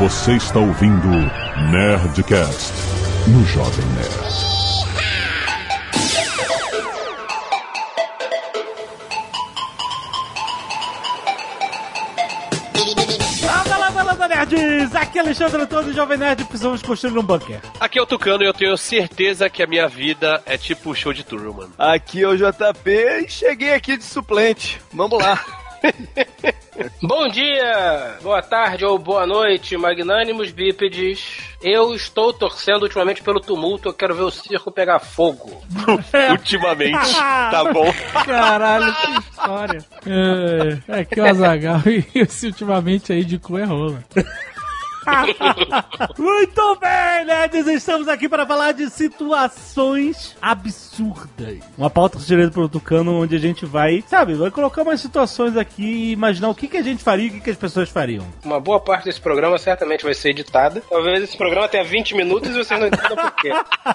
Você está ouvindo Nerdcast no Jovem Nerd. Nerds! Aqui é Alexandre Antônio, Jovem Nerd, precisamos construir um bunker. Aqui é o Tucano e eu tenho certeza que a minha vida é tipo o show de Truman. Aqui é o JP e cheguei aqui de suplente. Vamos lá. Bom dia, boa tarde ou boa noite, magnânimos bípedes. Eu estou torcendo ultimamente pelo tumulto, eu quero ver o circo pegar fogo. Ultimamente, tá bom. Caralho, que história. É, é que o Azagal e esse ultimamente aí de cu é rola. Muito bem, nerds! Estamos aqui para falar de situações absurdas. Uma pauta suggerida pelo Tucano, onde a gente vai, sabe, vai colocar umas situações aqui e imaginar o que, que a gente faria e o que, que as pessoas fariam. Uma boa parte desse programa certamente vai ser editada. Talvez esse programa tenha 20 minutos e vocês não entendam por quê.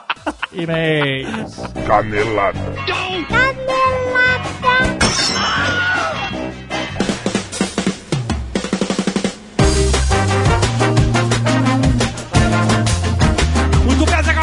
E-mails. Canelada. Muito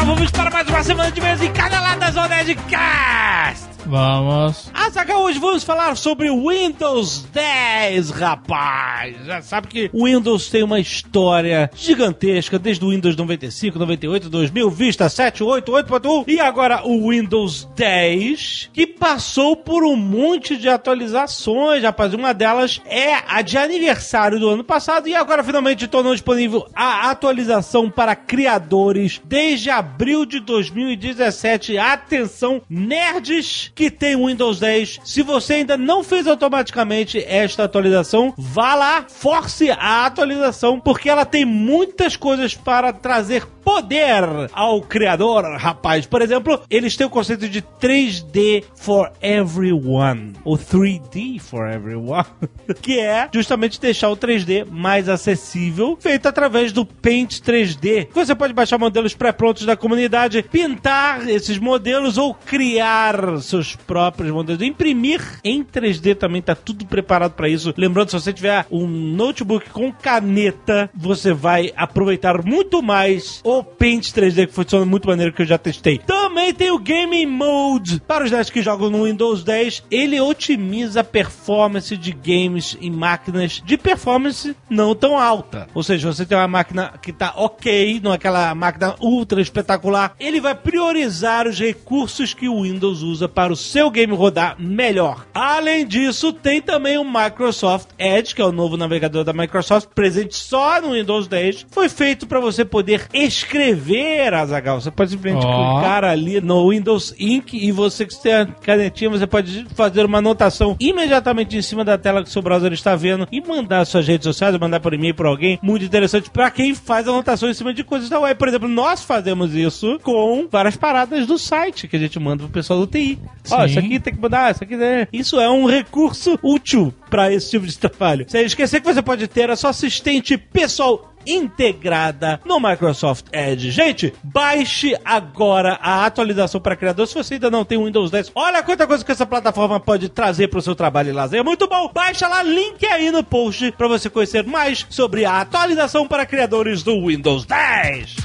vamos para mais uma semana de vez em Caneladas ao Nerdcast! Vamos. Azaghal, hoje vamos falar sobre o Windows 10, rapaz! Já sabe que o Windows tem uma história gigantesca, desde o Windows 95, 98, 2000, Vista 7, 8, 8.1 e agora o Windows 10, que passou por um monte de atualizações, rapaz. Uma delas é a de aniversário do ano passado e agora finalmente tornou disponível a atualização para criadores desde abril de 2017. Atenção, nerds que tem Windows 10. Se você ainda não fez automaticamente esta atualização, vá lá, force a atualização, porque ela tem muitas coisas para trazer poder ao criador, rapaz. Por exemplo, eles têm o conceito de 3D for everyone, ou 3D for everyone, que é justamente deixar o 3D mais acessível, feito através do Paint 3D. Você pode baixar modelos pré-prontos da comunidade, pintar esses modelos ou criar seus próprios modelos, imprimir em 3D também tá tudo preparado para isso. Lembrando, se você tiver um notebook com caneta, você vai aproveitar muito mais o Paint 3D, que funciona muito maneiro que eu já testei. Também tem o Gaming Mode. Para os nerds que jogam no Windows 10, ele otimiza a performance de games em máquinas de performance não tão alta. Ou seja, você tem uma máquina que tá ok, não é aquela máquina ultra espetacular, ele vai priorizar os recursos que o Windows usa para o seu game rodar melhor. Além disso, tem também o Microsoft Edge, que é o novo navegador da Microsoft, presente só no Windows 10. Foi feito para você poder escrever, Azagal. Você pode simplesmente Ó. clicar ali no Windows Ink e você que tem a canetinha, você pode fazer uma anotação imediatamente em cima da tela que o seu browser está vendo e mandar suas redes sociais, mandar por e-mail para alguém. Muito interessante para quem faz anotação em cima de coisas da web. Por exemplo, nós fazemos isso com várias paradas do site que a gente manda pro pessoal do TI. Ó, Sim. isso aqui tem que mudar, isso aqui. né? Isso é um recurso útil para esse tipo de trabalho. Sem esquecer que você pode ter a sua assistente pessoal integrada no Microsoft Edge. Gente, baixe agora a atualização para criador se você ainda não tem o Windows 10. Olha quanta coisa que essa plataforma pode trazer para o seu trabalho e lazer. É muito bom. Baixa lá, link aí no post para você conhecer mais sobre a atualização para criadores do Windows 10.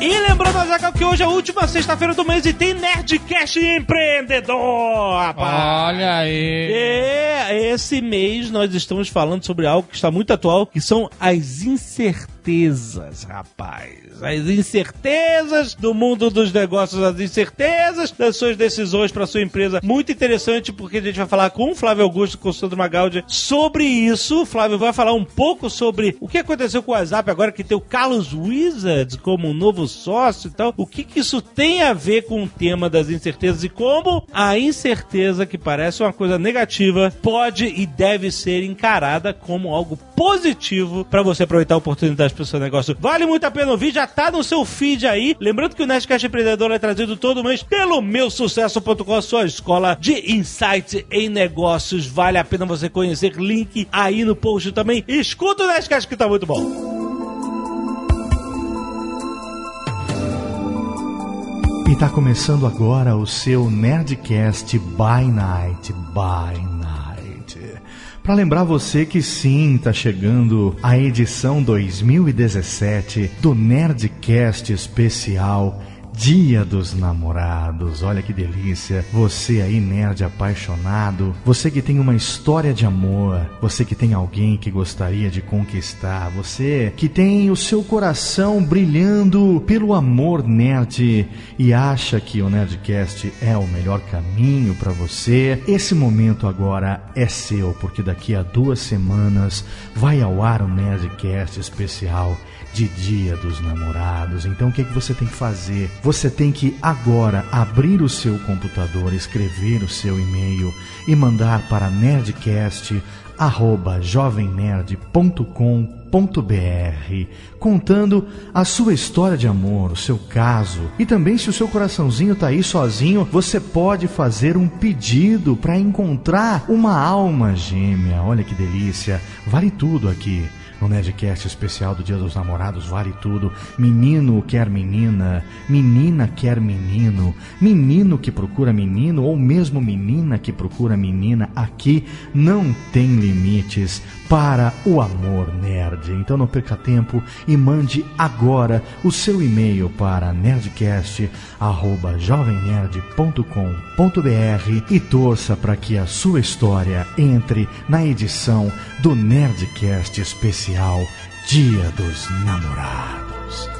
E lembrando, Azaghal, que hoje é a última sexta-feira do mês e tem Nerdcast Empreendedor, rapaz. Olha aí. É, esse mês nós estamos falando sobre algo que está muito atual, que são as incertezas, rapaz. As incertezas do mundo dos negócios, as incertezas das suas decisões para sua empresa. Muito interessante porque a gente vai falar com o Flávio Augusto, com o Sandro Magaldi, sobre isso. O Flávio vai falar um pouco sobre o que aconteceu com o WhatsApp agora que tem o Carlos Wizards como novo sócio e tal. O que, que isso tem a ver com o tema das incertezas e como a incerteza, que parece uma coisa negativa, pode e deve ser encarada como algo positivo para você aproveitar oportunidades para o seu negócio. Vale muito a pena ouvir, já tá no seu feed aí. Lembrando que o Nerdcast Empreendedor é trazido todo mês pelo meusucesso.com, a sua escola de insights em negócios. Vale a pena você conhecer. Link aí no post também. Escuta o Nerdcast que tá muito bom. E tá começando agora o seu Nerdcast by Night, by. Para lembrar você que sim, tá chegando a edição 2017 do Nerdcast especial Dia dos Namorados. Olha que delícia. Você aí, nerd apaixonado, você que tem uma história de amor, você que tem alguém que gostaria de conquistar, você que tem o seu coração brilhando pelo amor nerd e acha que o Nerdcast é o melhor caminho para você. Esse momento agora é seu, porque daqui a duas semanas vai ao ar o Nerdcast especial de Dia dos Namorados. Então o que, é que você tem que fazer? Você tem que agora abrir o seu computador, escrever o seu e-mail e mandar para nerdcast@jovemnerd.com.br contando a sua história de amor, o seu caso. E também se o seu coraçãozinho tá aí sozinho, você pode fazer um pedido para encontrar uma alma gêmea. Olha que delícia. Vale tudo aqui. No Nerdcast especial do Dia dos Namorados vale tudo. Menino quer menina, menina quer menino, menino que procura menino ou mesmo menina que procura menina. Aqui não tem limites para o amor nerd. Então não perca tempo e mande agora o seu e-mail para nerdcast@jovemnerd.com.br e torça para que a sua história entre na edição do Nerdcast especial Dia dos Namorados.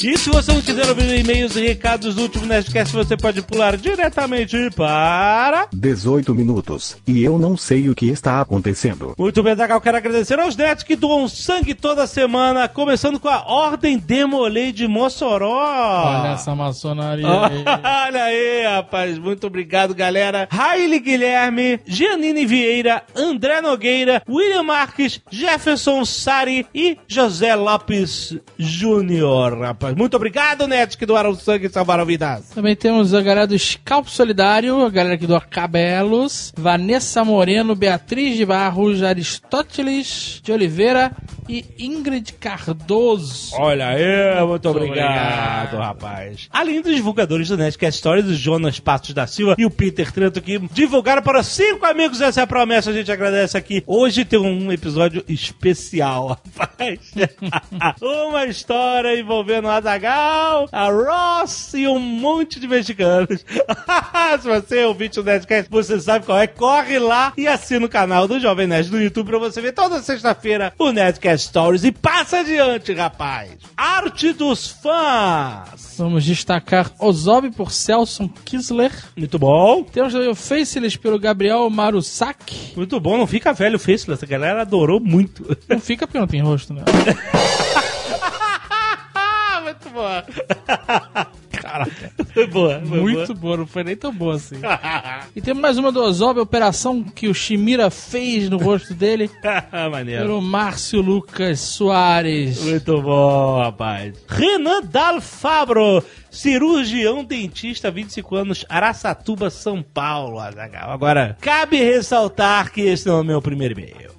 E se você não quiser ouvir e-mails e recados do último Nerdcast, você pode pular diretamente para. 18 minutos. E eu não sei o que está acontecendo. Muito bem, Dagal. Quero agradecer aos nerds que doam sangue toda semana, começando com a Ordem Demolei de Mossoró. Olha essa maçonaria aí. Olha aí, rapaz. Muito obrigado, galera. Raile Guilherme, Giannini Vieira, André Nogueira, William Marques, Jefferson Sari e José Lopes Júnior, rapaz. Muito obrigado, nerds que doaram sangue e salvaram vidas. Também temos a galera do Scalp Solidário, a galera que doa cabelos, Vanessa Moreno, Beatriz de Barros, Aristóteles de Oliveira e Ingrid Cardoso. Olha aí, muito, obrigado, obrigado. rapaz. Além dos divulgadores do Nerdcast Stories, o Jonas Passos da Silva e o Peter Trento, que divulgaram para cinco amigos essa é a promessa, a gente agradece aqui. Hoje tem um episódio especial, rapaz. Uma história envolvendo a Azagal, a Ross e um monte de mexicanos. Se você é ouvinte do Nerdcast, você sabe qual é. Corre lá e assina o canal do Jovem Nerd no YouTube pra você ver toda sexta-feira o Nerdcast Stories. E passa adiante, rapaz. Arte dos fãs. Vamos destacar Ozob por Celson Kisler. Muito bom. Temos também o Faceless pelo Gabriel Marusaki. Muito bom. Não fica velho o Faceless. A galera adorou muito. Não fica porque não tem rosto, né? muito boa. Caraca. Foi boa. Foi Muito boa, não foi nem tão boa assim. E temos mais uma do Ozob, a operação que o Shimira fez no rosto dele, boa. Maneiro. pelo Márcio Lucas Soares. Muito bom, rapaz. Renan Dalfabro, cirurgião dentista, 25 anos, Araçatuba, São Paulo. Azaghal. Agora, cabe ressaltar que esse não é o meu primeiro e-mail.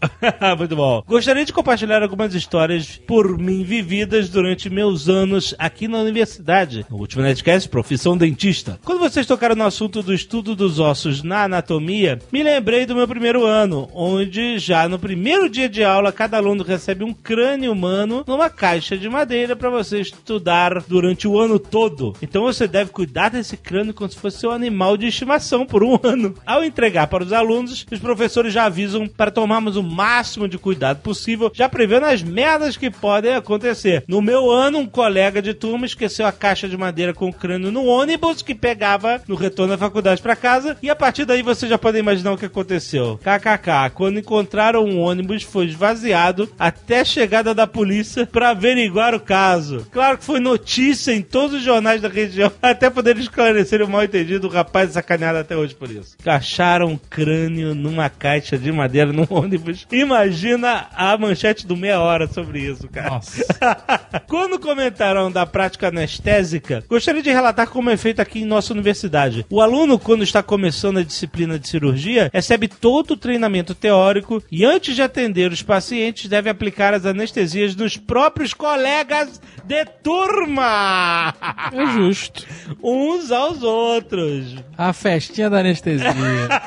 Muito bom. Gostaria de compartilhar algumas histórias por mim vividas durante meus anos aqui na universidade. No último Netcast, profissão dentista. Quando vocês tocaram no assunto do estudo dos ossos na anatomia, me lembrei do meu primeiro ano, onde já no primeiro dia de aula, cada aluno recebe um crânio humano numa caixa de madeira para você estudar durante o ano todo. Então você deve cuidar desse crânio como se fosse seu animal de estimação por um ano. Ao entregar para os alunos, os professores já avisam para tomarmos o máximo de cuidado possível, já prevendo as merdas que podem acontecer. No meu ano, um colega de turma esqueceu a caixa de madeira com o crânio no ônibus que pegava no retorno da faculdade para casa, e a partir daí você já pode imaginar o que aconteceu. KKK, quando encontraram um ônibus, foi esvaziado até a chegada da polícia para averiguar o caso. Claro que foi notícia em todos os jornais da região até poderem esclarecer o mal entendido. O rapaz é sacaneado até hoje por isso. Acharam um crânio numa caixa de madeira num ônibus. Imagina a manchete do meia hora sobre isso, cara. Nossa. Quando comentaram da prática anestésica, gostaria de relatar como é feito aqui em nossa universidade. O aluno, quando está começando a disciplina de cirurgia, recebe todo o treinamento teórico e antes de atender os pacientes, deve aplicar as anestesias nos próprios colegas de turma. É justo. Uns aos outros. A festinha da anestesia.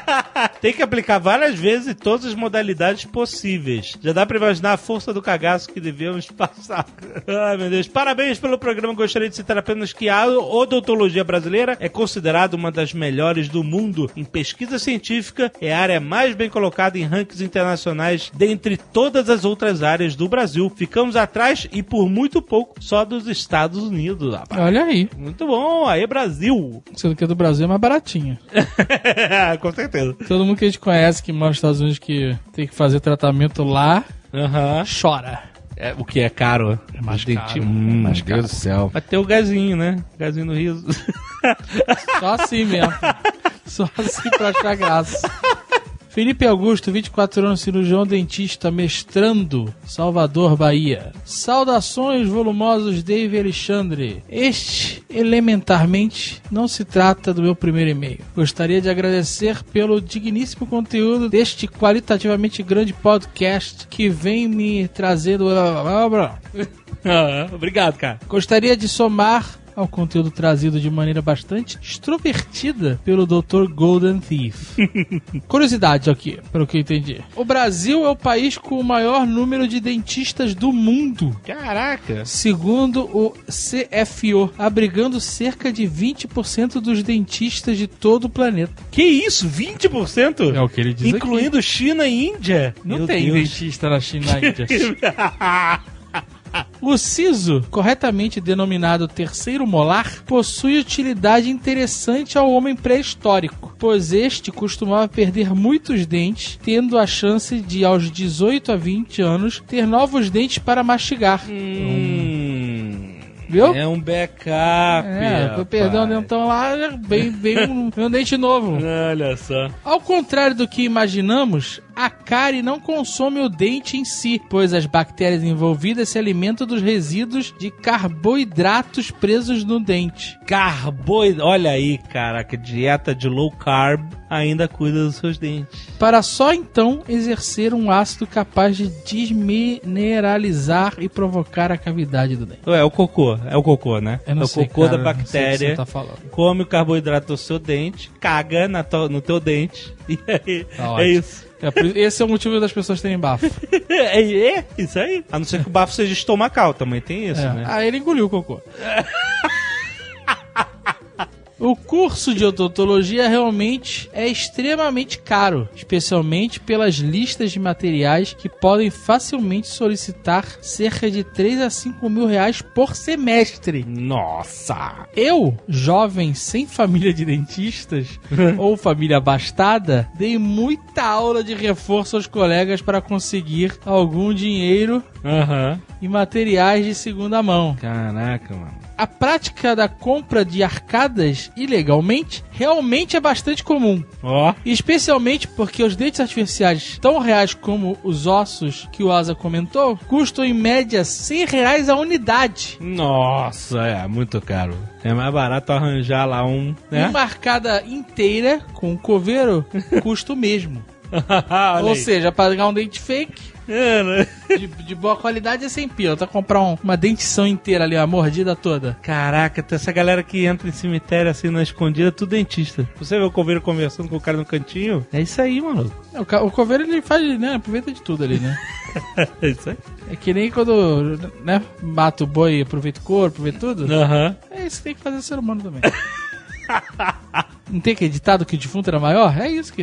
Tem que aplicar várias vezes todas as modalidades possíveis. Já dá pra imaginar a força do cagaço que devemos passar. Ai, meu Deus. Parabéns pelo programa. Gostaria de citar apenas que a odontologia brasileira é considerada uma das melhores do mundo em pesquisa científica. É a área mais bem colocada em rankings internacionais dentre todas as outras áreas do Brasil. Ficamos atrás e por muito pouco só dos Estados Unidos, rapaz. Olha aí. Muito bom. Aí, Brasil. Sendo que a do Brasil é mais baratinho. Com certeza. Todo mundo que a gente conhece que mora nos Estados Unidos que tem que fazer tratamento lá, Aham. chora. É, o que é caro? É mais Dente- caro. Hum, Mais Deus caro. do céu. Vai ter o gazinho, né? Gazinho no riso. Só assim mesmo. Só assim pra achar graça. Felipe Augusto, 24 anos, cirurgião dentista, mestrando, Salvador, Bahia. Saudações, volumosos Dave Alexandre. Este, elementarmente, não se trata do meu primeiro e-mail. Gostaria de agradecer pelo digníssimo conteúdo deste qualitativamente grande podcast que vem me trazendo. Ah, Obrigado, cara. Gostaria de somar ao conteúdo trazido de maneira bastante extrovertida pelo Dr. Golden Thief. Curiosidade aqui, pelo que eu entendi. O Brasil é o país com o maior número de dentistas do mundo. Caraca. Segundo o CFO, abrigando cerca de 20% dos dentistas de todo o planeta. Que isso? 20%? É o que ele diz Incluindo China e Índia? Não Meu tem Deus. dentista na China e na Índia. O siso, corretamente denominado terceiro molar, possui utilidade interessante ao homem pré-histórico, pois este costumava perder muitos dentes, tendo a chance de, aos 18 a 20 anos, ter novos dentes para mastigar. Hum. Viu? É um backup. É, rapaz. dentão lá, bem, bem um, um dente novo. Olha só. Ao contrário do que imaginamos, a cárie não consome o dente em si, pois as bactérias envolvidas se alimentam dos resíduos de carboidratos presos no dente. Carboidrato. Olha aí, caraca. Dieta de low carb ainda cuida dos seus dentes. Para só então exercer um ácido capaz de desmineralizar e provocar a cavidade do dente. É o cocô. É o cocô, né? É o sei, cocô cara, da bactéria. você tá falando. Come o carboidrato do seu dente, caga na to- no teu dente. E aí, Tá é isso. É por- esse é o motivo das pessoas terem bafo. É, é isso aí. A não ser que o bafo seja estomacal, também tem isso, É. né? Aí ele engoliu o cocô. O curso de odontologia realmente é extremamente caro, especialmente pelas listas de materiais que podem facilmente solicitar cerca de 3 a 5 mil reais por semestre. Nossa! Eu, jovem sem família de dentistas ou família abastada, dei muita aula de reforço aos colegas para conseguir algum dinheiro Aham. e materiais de segunda mão. Caraca, mano. A prática da compra de arcadas ilegalmente realmente é bastante comum. Ó. Especialmente porque os dentes artificiais, tão reais como os ossos que o Asa comentou, custam em média 100 reais a unidade. Nossa, é muito caro. É mais barato arranjar lá um, né? uma arcada inteira com o coveiro custa o mesmo. Ou seja, para pagar um dente fake? De, de boa qualidade é 100 pila. Tá comprar um- uma dentição inteira ali, uma mordida toda. Caraca, essa galera que entra em cemitério assim na escondida, tudo dentista. Você vê o coveiro conversando com o cara no cantinho? É isso aí, mano. É, O, o coveiro ele faz, né? Aproveita de tudo ali, né? É isso aí. É que nem quando, né? Mata o boi e aproveita o couro, aproveita tudo. Aham. É isso que tem que fazer o ser humano também. Não tem que ditado que o defunto era maior? É isso que.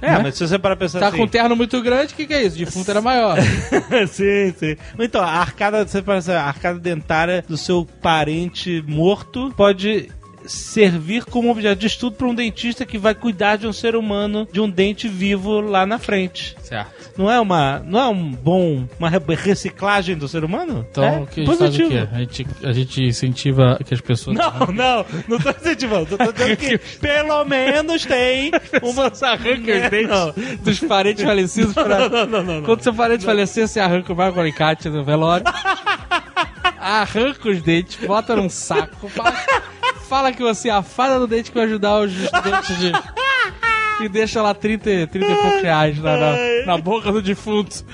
É, né? mas se você para pensar Tá assim... com um terno muito grande, o que, que é isso? O defunto era maior. sim, sim. Então, a arcada, você pensa, a arcada dentária do seu parente morto pode servir como objeto de estudo para um dentista que vai cuidar de um ser humano, de um dente vivo lá na frente. Certo. Não é uma, não é um bom, uma re- reciclagem do ser humano? Então, é o que a gente faz o quê? A gente, a gente incentiva que as pessoas... Não, não, não tô incentivando. Tô dizendo que pelo menos tem uma. arranca os dentes dos parentes falecidos pra... Não, não, não, não. Quando seu parente falecer, você arranca o barco com alicate no velório. arranca os dentes, bota num saco, fala, que você é a fada do dente que vai ajudar os estudantes de... E deixa lá 30, 30 e poucos reais na, na, na boca do defunto.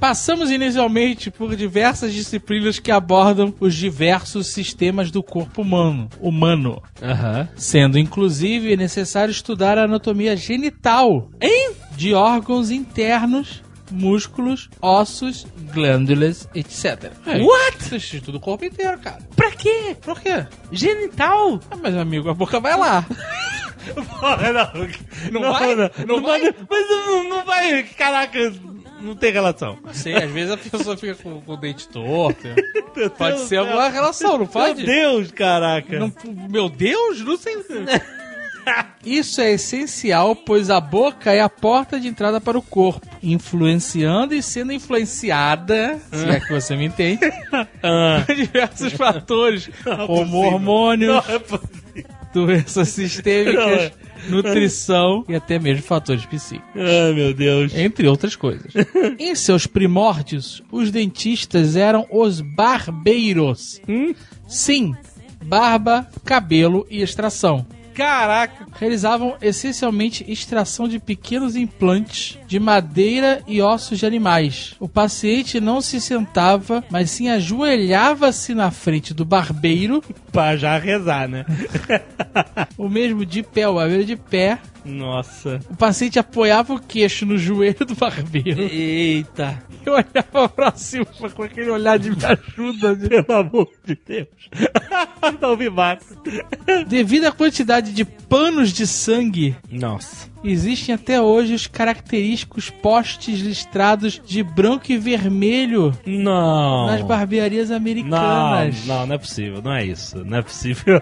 Passamos inicialmente por diversas disciplinas que abordam os diversos sistemas do corpo humano, humano, Aham. sendo inclusive necessário estudar a anatomia genital hein? de órgãos internos, músculos, ossos, glândulas, etc. É, What? Você estuda o corpo inteiro, cara. Pra quê? Por quê? Genital? Ah, mas amigo, a boca vai lá. Porra, não. Não vai? Não, Não vai? Mas não, não vai. Caraca, não tem relação. Não sei, às vezes a pessoa fica com, com o dente torto. Pode Deus ser alguma relação, não pode? Meu Deus, caraca. Não- meu Deus, não sei. Isso é essencial, pois a boca é a porta de entrada para o corpo, influenciando e sendo influenciada, se é que você me entende, Ah. por diversos fatores, como possível. hormônios, Não é doenças sistêmicas, nutrição e até mesmo fatores psíquicos. Ai, meu Deus. Entre outras coisas. em seus primórdios, os dentistas eram os barbeiros. Sim, barba, cabelo e extração. Caraca. Realizavam essencialmente extração de pequenos implantes de madeira e ossos de animais. O paciente não se sentava, mas sim ajoelhava-se na frente do barbeiro, Pra já rezar, né? o mesmo de pé, o barbeiro de pé. Nossa. O paciente apoiava o queixo no joelho do barbeiro. Eita. Eu olhava pra cima com aquele olhar de me ajuda. de- Pelo amor de Deus. não me mata. Devido à quantidade de panos de sangue, Nossa. Existem até hoje os característicos postes listrados de branco e vermelho Não. nas barbearias Não, americanas. não, não é possível. Não é isso. Não é possível.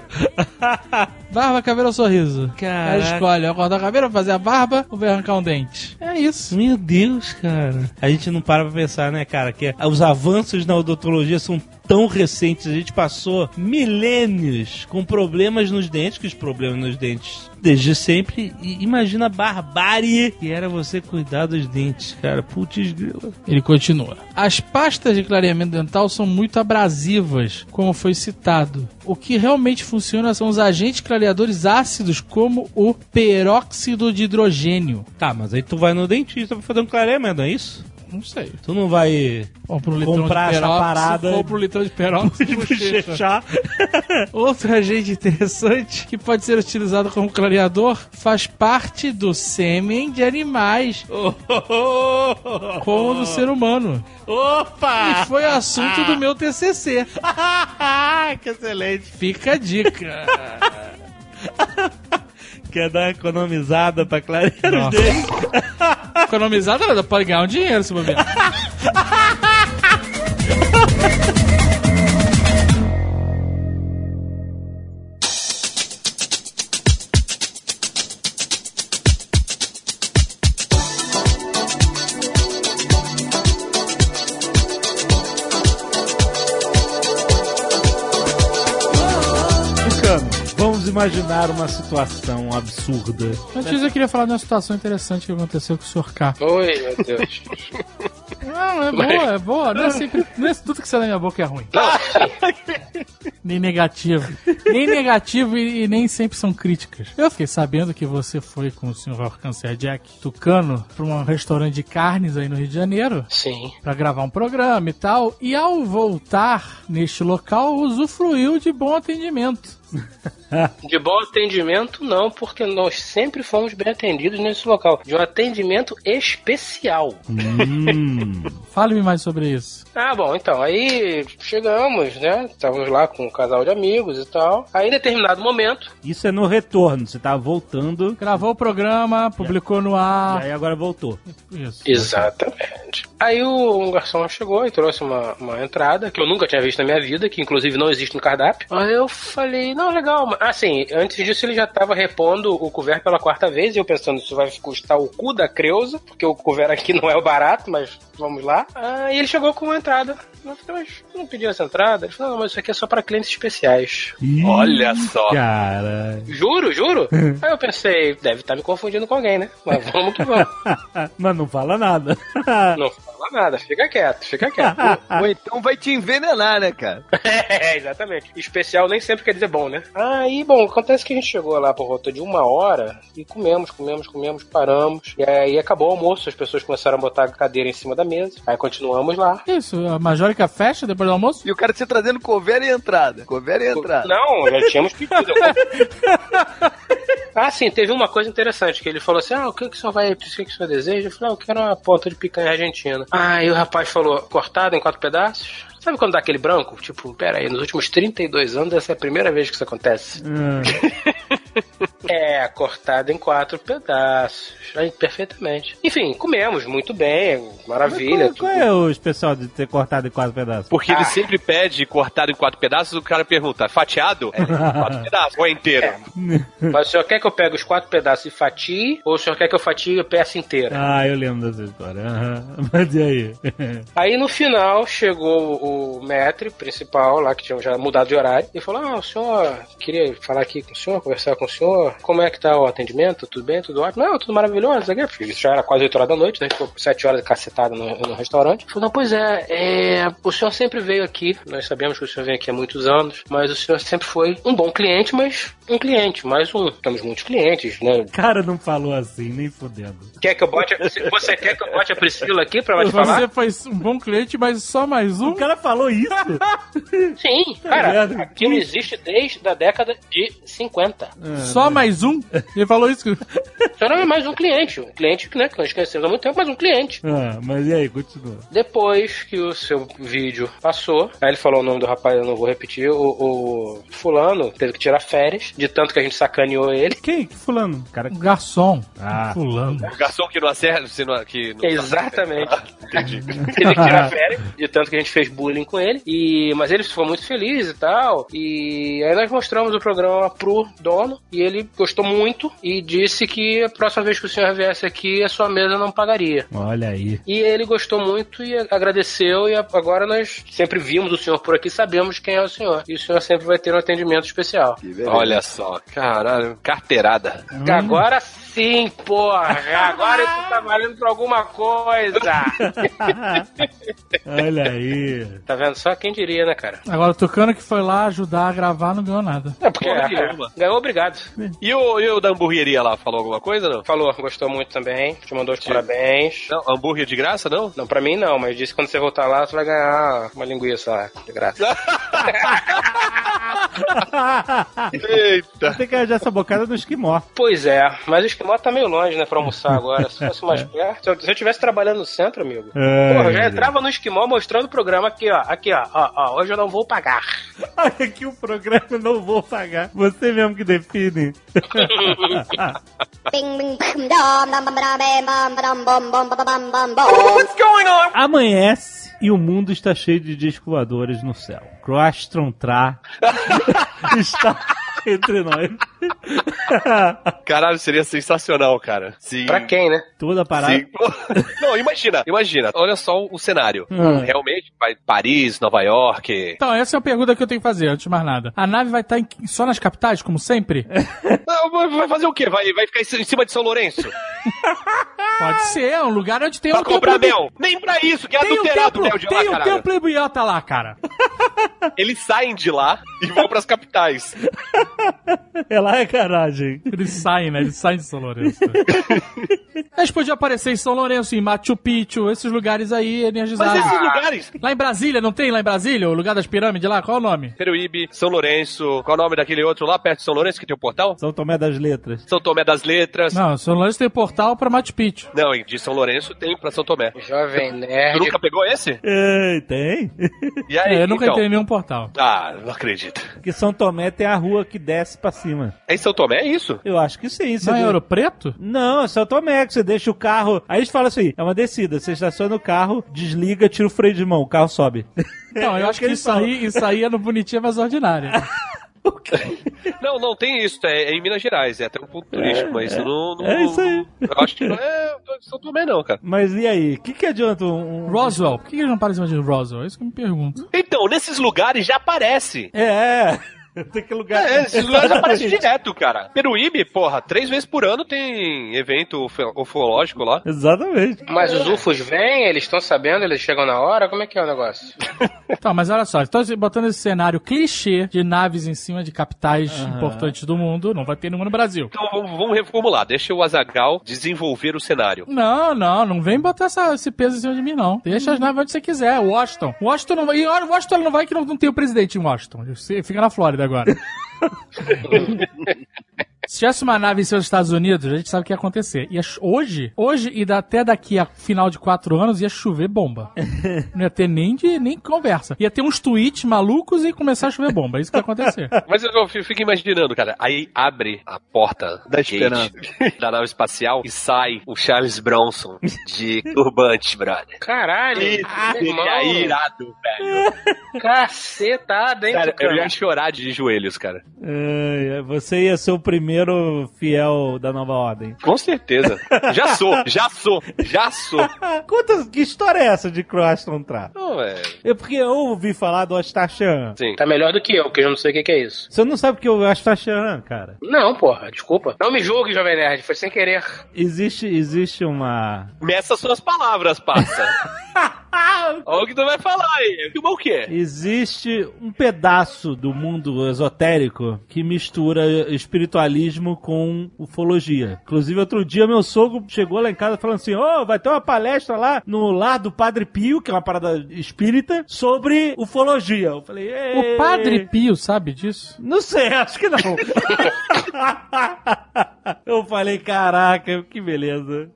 Barba, cabelo ou sorriso? Ela escolhe, eu cortar o cabelo, fazer a barba ou vai arrancar um dente. É isso. Meu Deus, cara. A gente não para pra pensar, né, cara, que os avanços na odontologia são tão recentes. A gente passou milênios com problemas nos dentes, que os problemas nos dentes desde sempre. E imagina a barbárie que era você cuidar dos dentes, cara. Putz, grila. Ele continua. As pastas de clareamento dental são muito abrasivas, como foi citado. O que realmente funciona são os agentes clareadores ácidos, como o peróxido de hidrogênio. Tá, mas aí tu vai no dentista pra fazer um clareamento, não é isso? Não sei. Tu não vai Comprar de essa parada Compra um litrão de peróxido. e bochecha. Outro agente interessante que pode ser utilizado como clareador faz parte do sêmen de animais, como o do ser humano. Opa! E foi assunto do meu TCC. que excelente. Fica a dica. Quer dar uma economizada pra clarear os dentes? Economizado nada, pode ganhar um dinheiro se bobear. imaginar uma situação absurda. Antes eu queria falar de uma situação interessante que aconteceu com o Sr. K. Oi, meu Deus. Não, é boa, é boa. Não é sempre. Não é tudo que sai da minha boca é ruim. nem negativo. Nem negativo e, e nem sempre são críticas. Eu fiquei sabendo que você foi com o Sr. Cancer Jack Tucano pra um restaurante de carnes aí no Rio de Janeiro. Sim. Pra gravar um programa e tal. E ao voltar neste local, usufruiu de bom atendimento. De bom atendimento, não, porque nós sempre fomos bem atendidos nesse local. De um atendimento especial. Hum, Fale-me mais sobre isso. Ah, bom, então, aí chegamos, né? Estávamos lá com um casal de amigos e tal. Aí, em determinado momento, Isso é no retorno, você tá voltando. Gravou o programa, publicou no E ar. aí agora voltou. Isso. Exatamente. Aí o um garçom chegou e trouxe uma, uma entrada que eu nunca tinha visto na minha vida, que inclusive não existe no cardápio. Aí eu falei, não, legal. mas- Assim, antes disso ele já tava repondo o couvert pela quarta vez, e eu pensando, isso vai custar o cu da Creuza, porque o couvert aqui não é o barato, mas vamos lá. Aí ele chegou com uma entrada. Eu falei, mas não pedi essa entrada? Ele falou, não, mas isso aqui é só para clientes especiais. Olha só. Cara. Juro, juro? Aí eu pensei, deve estar me confundindo com alguém, né? Mas vamos que vamos. Mas não fala nada. Não fala nada, fica quieto, fica quieto. Ou então vai te envenenar, né, cara? É, exatamente. Especial nem sempre quer dizer bom, né? Aí, bom, acontece que a gente chegou lá por volta de uma hora e comemos, comemos, comemos, paramos. E aí acabou o almoço, as pessoas começaram a botar a cadeira em cima da mesa. Aí continuamos lá. Isso, a Majorica fecha depois do almoço? E o cara te trazendo cover e entrada. Cover e entrada. Não, já tínhamos pedido. ah, sim, teve uma coisa interessante, que ele falou assim, ah, o que, que o senhor vai, o que, que o senhor deseja? Eu falei, ah, eu quero uma ponta de picanha argentina. Ah, e o rapaz falou, cortado em quatro pedaços? Sabe quando dá aquele branco? Tipo, pera aí, nos últimos 32 anos essa é a primeira vez que isso acontece. Hum. É, cortado em quatro pedaços. Aí, perfeitamente. Enfim, comemos muito bem, maravilha. Qual, qual é o especial de ter cortado em quatro pedaços? Porque ele sempre pede cortado em quatro pedaços, o cara pergunta, fatiado? É, quatro pedaços, ou é inteiro? Mas o senhor quer que eu pegue os quatro pedaços e fatie, ou o senhor quer que eu fatie a peça inteira? Ah, eu lembro dessa história. Aham. Mas e aí? Aí no final chegou o maître principal lá, que tinha já mudado de horário, e falou: Ah, o senhor queria falar aqui com o senhor, conversar com o senhor. Como é que tá o atendimento? Tudo bem? Tudo ótimo? Não, tudo maravilhoso. Aqui, isso já era quase 8 horas da noite, né? Ficou 7 horas cacetado no, no restaurante. Falou: Não, pois é, é, o senhor sempre veio aqui. Nós sabemos que o senhor vem aqui há muitos anos, mas o senhor sempre foi um bom cliente, mas um cliente, mais um. Temos muitos clientes, né? O cara não falou assim, nem fudendo. Quer que eu bote. Você quer que eu bote a Priscila aqui pra ela te falar? Você foi um bom cliente, mas só mais um? O cara falou isso? Sim, cara, vendo? aquilo existe desde a década de 50. Só mais um? Ele falou isso. Então não é mais um cliente, um cliente né, que nós conhecemos há muito tempo, mas um cliente. Ah, mas e aí, continua. Depois que o seu vídeo passou, aí ele falou o nome do rapaz, eu não vou repetir, o, o fulano teve que tirar férias, de tanto que a gente sacaneou ele. Quem? Que fulano? Cara... Um garçom. Ah, Fulano. O garçom que não acerta, você não, que não Exatamente. Entendi. teve que tirar férias, de tanto que a gente fez bullying com ele. E, mas ele ficou muito feliz e tal. E aí nós mostramos o programa pro dono e ele gostou muito e disse que a próxima vez que o senhor viesse aqui, a sua mesa não pagaria. olha aí. E ele gostou muito e agradeceu. E agora nós sempre vimos o senhor por aqui, sabemos quem é o senhor. E o senhor sempre vai ter um atendimento especial. Olha só, caralho, carteirada. Agora sim, porra! Agora isso tá valendo pra alguma coisa! olha aí. Tá vendo só? Quem diria, né, cara? Agora o Tucano que foi lá ajudar a gravar não ganhou nada. É porque Porra, é, ganhou obrigado. E o, e o da hamburgueria lá, falou alguma coisa, não? Falou, gostou muito também, te mandou os parabéns. Não, hambúrguer de graça, não? Não, pra mim não, mas disse que quando você voltar lá, você vai ganhar uma linguiça lá, de graça. Eita. Tem que arranjar essa bocada do esquimó. pois é, mas o esquimó tá meio longe, né, pra almoçar agora. Se fosse mais perto, se eu- se eu estivesse trabalhando no centro, amigo. É, Porra, eu já é. entrava no esquimó mostrando o programa aqui, ó. Aqui, ó, ó, ó. Hoje eu não vou pagar. Olha aqui o programa eu não vou pagar. Você mesmo que define. Amanhece e o mundo está cheio de discos voadores no céu. Crostron Tra está entre nós. Caralho, seria sensacional, cara. Sim. Pra quem, né? Toda a parada. Sim. Não, imagina, imagina. Olha só o cenário. Hum. Realmente, vai Paris, Nova York. Então, essa é a pergunta que eu tenho que fazer, antes de mais nada. A nave vai estar em- só nas capitais, como sempre? Não, vai- vai fazer o quê? Vai, vai ficar em cima de São Lourenço? Pode ser, é um lugar onde tem Pra um comprar templo- mel? Nem pra isso, que é Tem um adulterado templo, mel de lá, tem um caralho. templo idiota lá, cara. eles saem de lá e vão pras capitais. É lá é garagem. Eles saem, né? Eles saem de São Lourenço. Eles podiam aparecer em São Lourenço, em Machu Picchu, esses lugares aí Mas energizados. esses lugares, Lá em Brasília, não tem lá em Brasília? O lugar das pirâmides lá? Qual é o nome? Peruíbe, São Lourenço, qual é o nome daquele outro lá perto de São Lourenço que tem o portal? São Tomé das Letras. São Tomé das Letras. Não, São Lourenço tem portal pra Machu Picchu. Não, de São Lourenço tem pra São Tomé. Jovem Tu Nerd. nunca pegou esse? É, tem. E aí, É, eu nunca então? entrei em nenhum portal. Ah, não acredito. Que São Tomé tem a rua que desce pra cima. É em São Tomé, é isso? Eu acho que sim. Não é Ouro Preto? Não, é São Tomé, que você deixa o carro. Aí eles falam assim: é uma descida. Você estaciona o carro, desliga, tira o freio de mão, o carro sobe. Não, eu É acho o que eles isso aí, isso aí é no Bonitinha mais ordinário. Não, não tem isso. É, é em Minas Gerais. É até um ponto turístico, mas isso não, não- É isso aí. Eu acho que não é São Tomé, não, cara. Mas e aí? O que, que adianta um. Roswell. Por que ele não para em cima de Roswell? É isso que eu me pergunto. Então, nesses lugares já aparece. É, é. Tem que lugar. É, esses lugares aparecem direto, cara. Peruíbe, porra, três vezes por ano tem evento ufológico lá. Exatamente. Mas os UFOs vêm, eles estão sabendo, eles chegam na hora? Como é que é o negócio? Tá, mas olha só, estou botando esse cenário clichê de naves em cima de capitais importantes do mundo. Não vai ter nenhuma no Brasil. Então vamos, vamos reformular. Deixa o Azagal desenvolver o cenário. Não, não, não vem botar essa- esse peso em cima de mim, não. Deixa as naves onde você quiser. Washington. Washington não vai. E olha, Washington não vai que não, não tem o presidente em Washington. Você fica na Flórida agora. Se tivesse uma nave em cima dos Estados Unidos, a gente sabe o que ia acontecer. Ia hoje, hoje e até daqui a final de quatro anos, ia chover bomba. Não ia ter nem, de, nem conversa. Ia ter uns tweets malucos e começar a chover bomba. É isso que ia acontecer. Mas eu eu fico imaginando, cara. Aí abre a porta da da nave espacial e sai o Charles Bronson de turbante, brother. Caralho! Isso, meu seria irado, velho. Cacetada, hein, Cara, eu ia chorar de joelhos, cara. É, você ia ser o primeiro fiel da nova ordem. Com certeza. Já sou, já sou, já sou. Conta, que história é essa de Croston Tra? Não, é. É porque eu ouvi falar do Astachan. Sim. Tá melhor do que eu, porque eu não sei o que, que é isso. Você não sabe o que é o Astachan, cara? Não, porra, desculpa. Não me julgue, Jovem Nerd, foi sem querer. Existe, existe uma. Meça suas palavras, passa. Olha o que tu vai falar aí. O quê? Existe um pedaço do mundo esotérico que mistura espiritualismo com ufologia. Inclusive, outro dia, meu sogro chegou lá em casa falando assim: Ô, vai ter uma palestra lá no lar do Padre Pio, que é uma parada espírita, sobre ufologia. Eu falei: "Ei". O Padre Pio sabe disso? Não sei, acho que não. Eu falei, caraca, que beleza.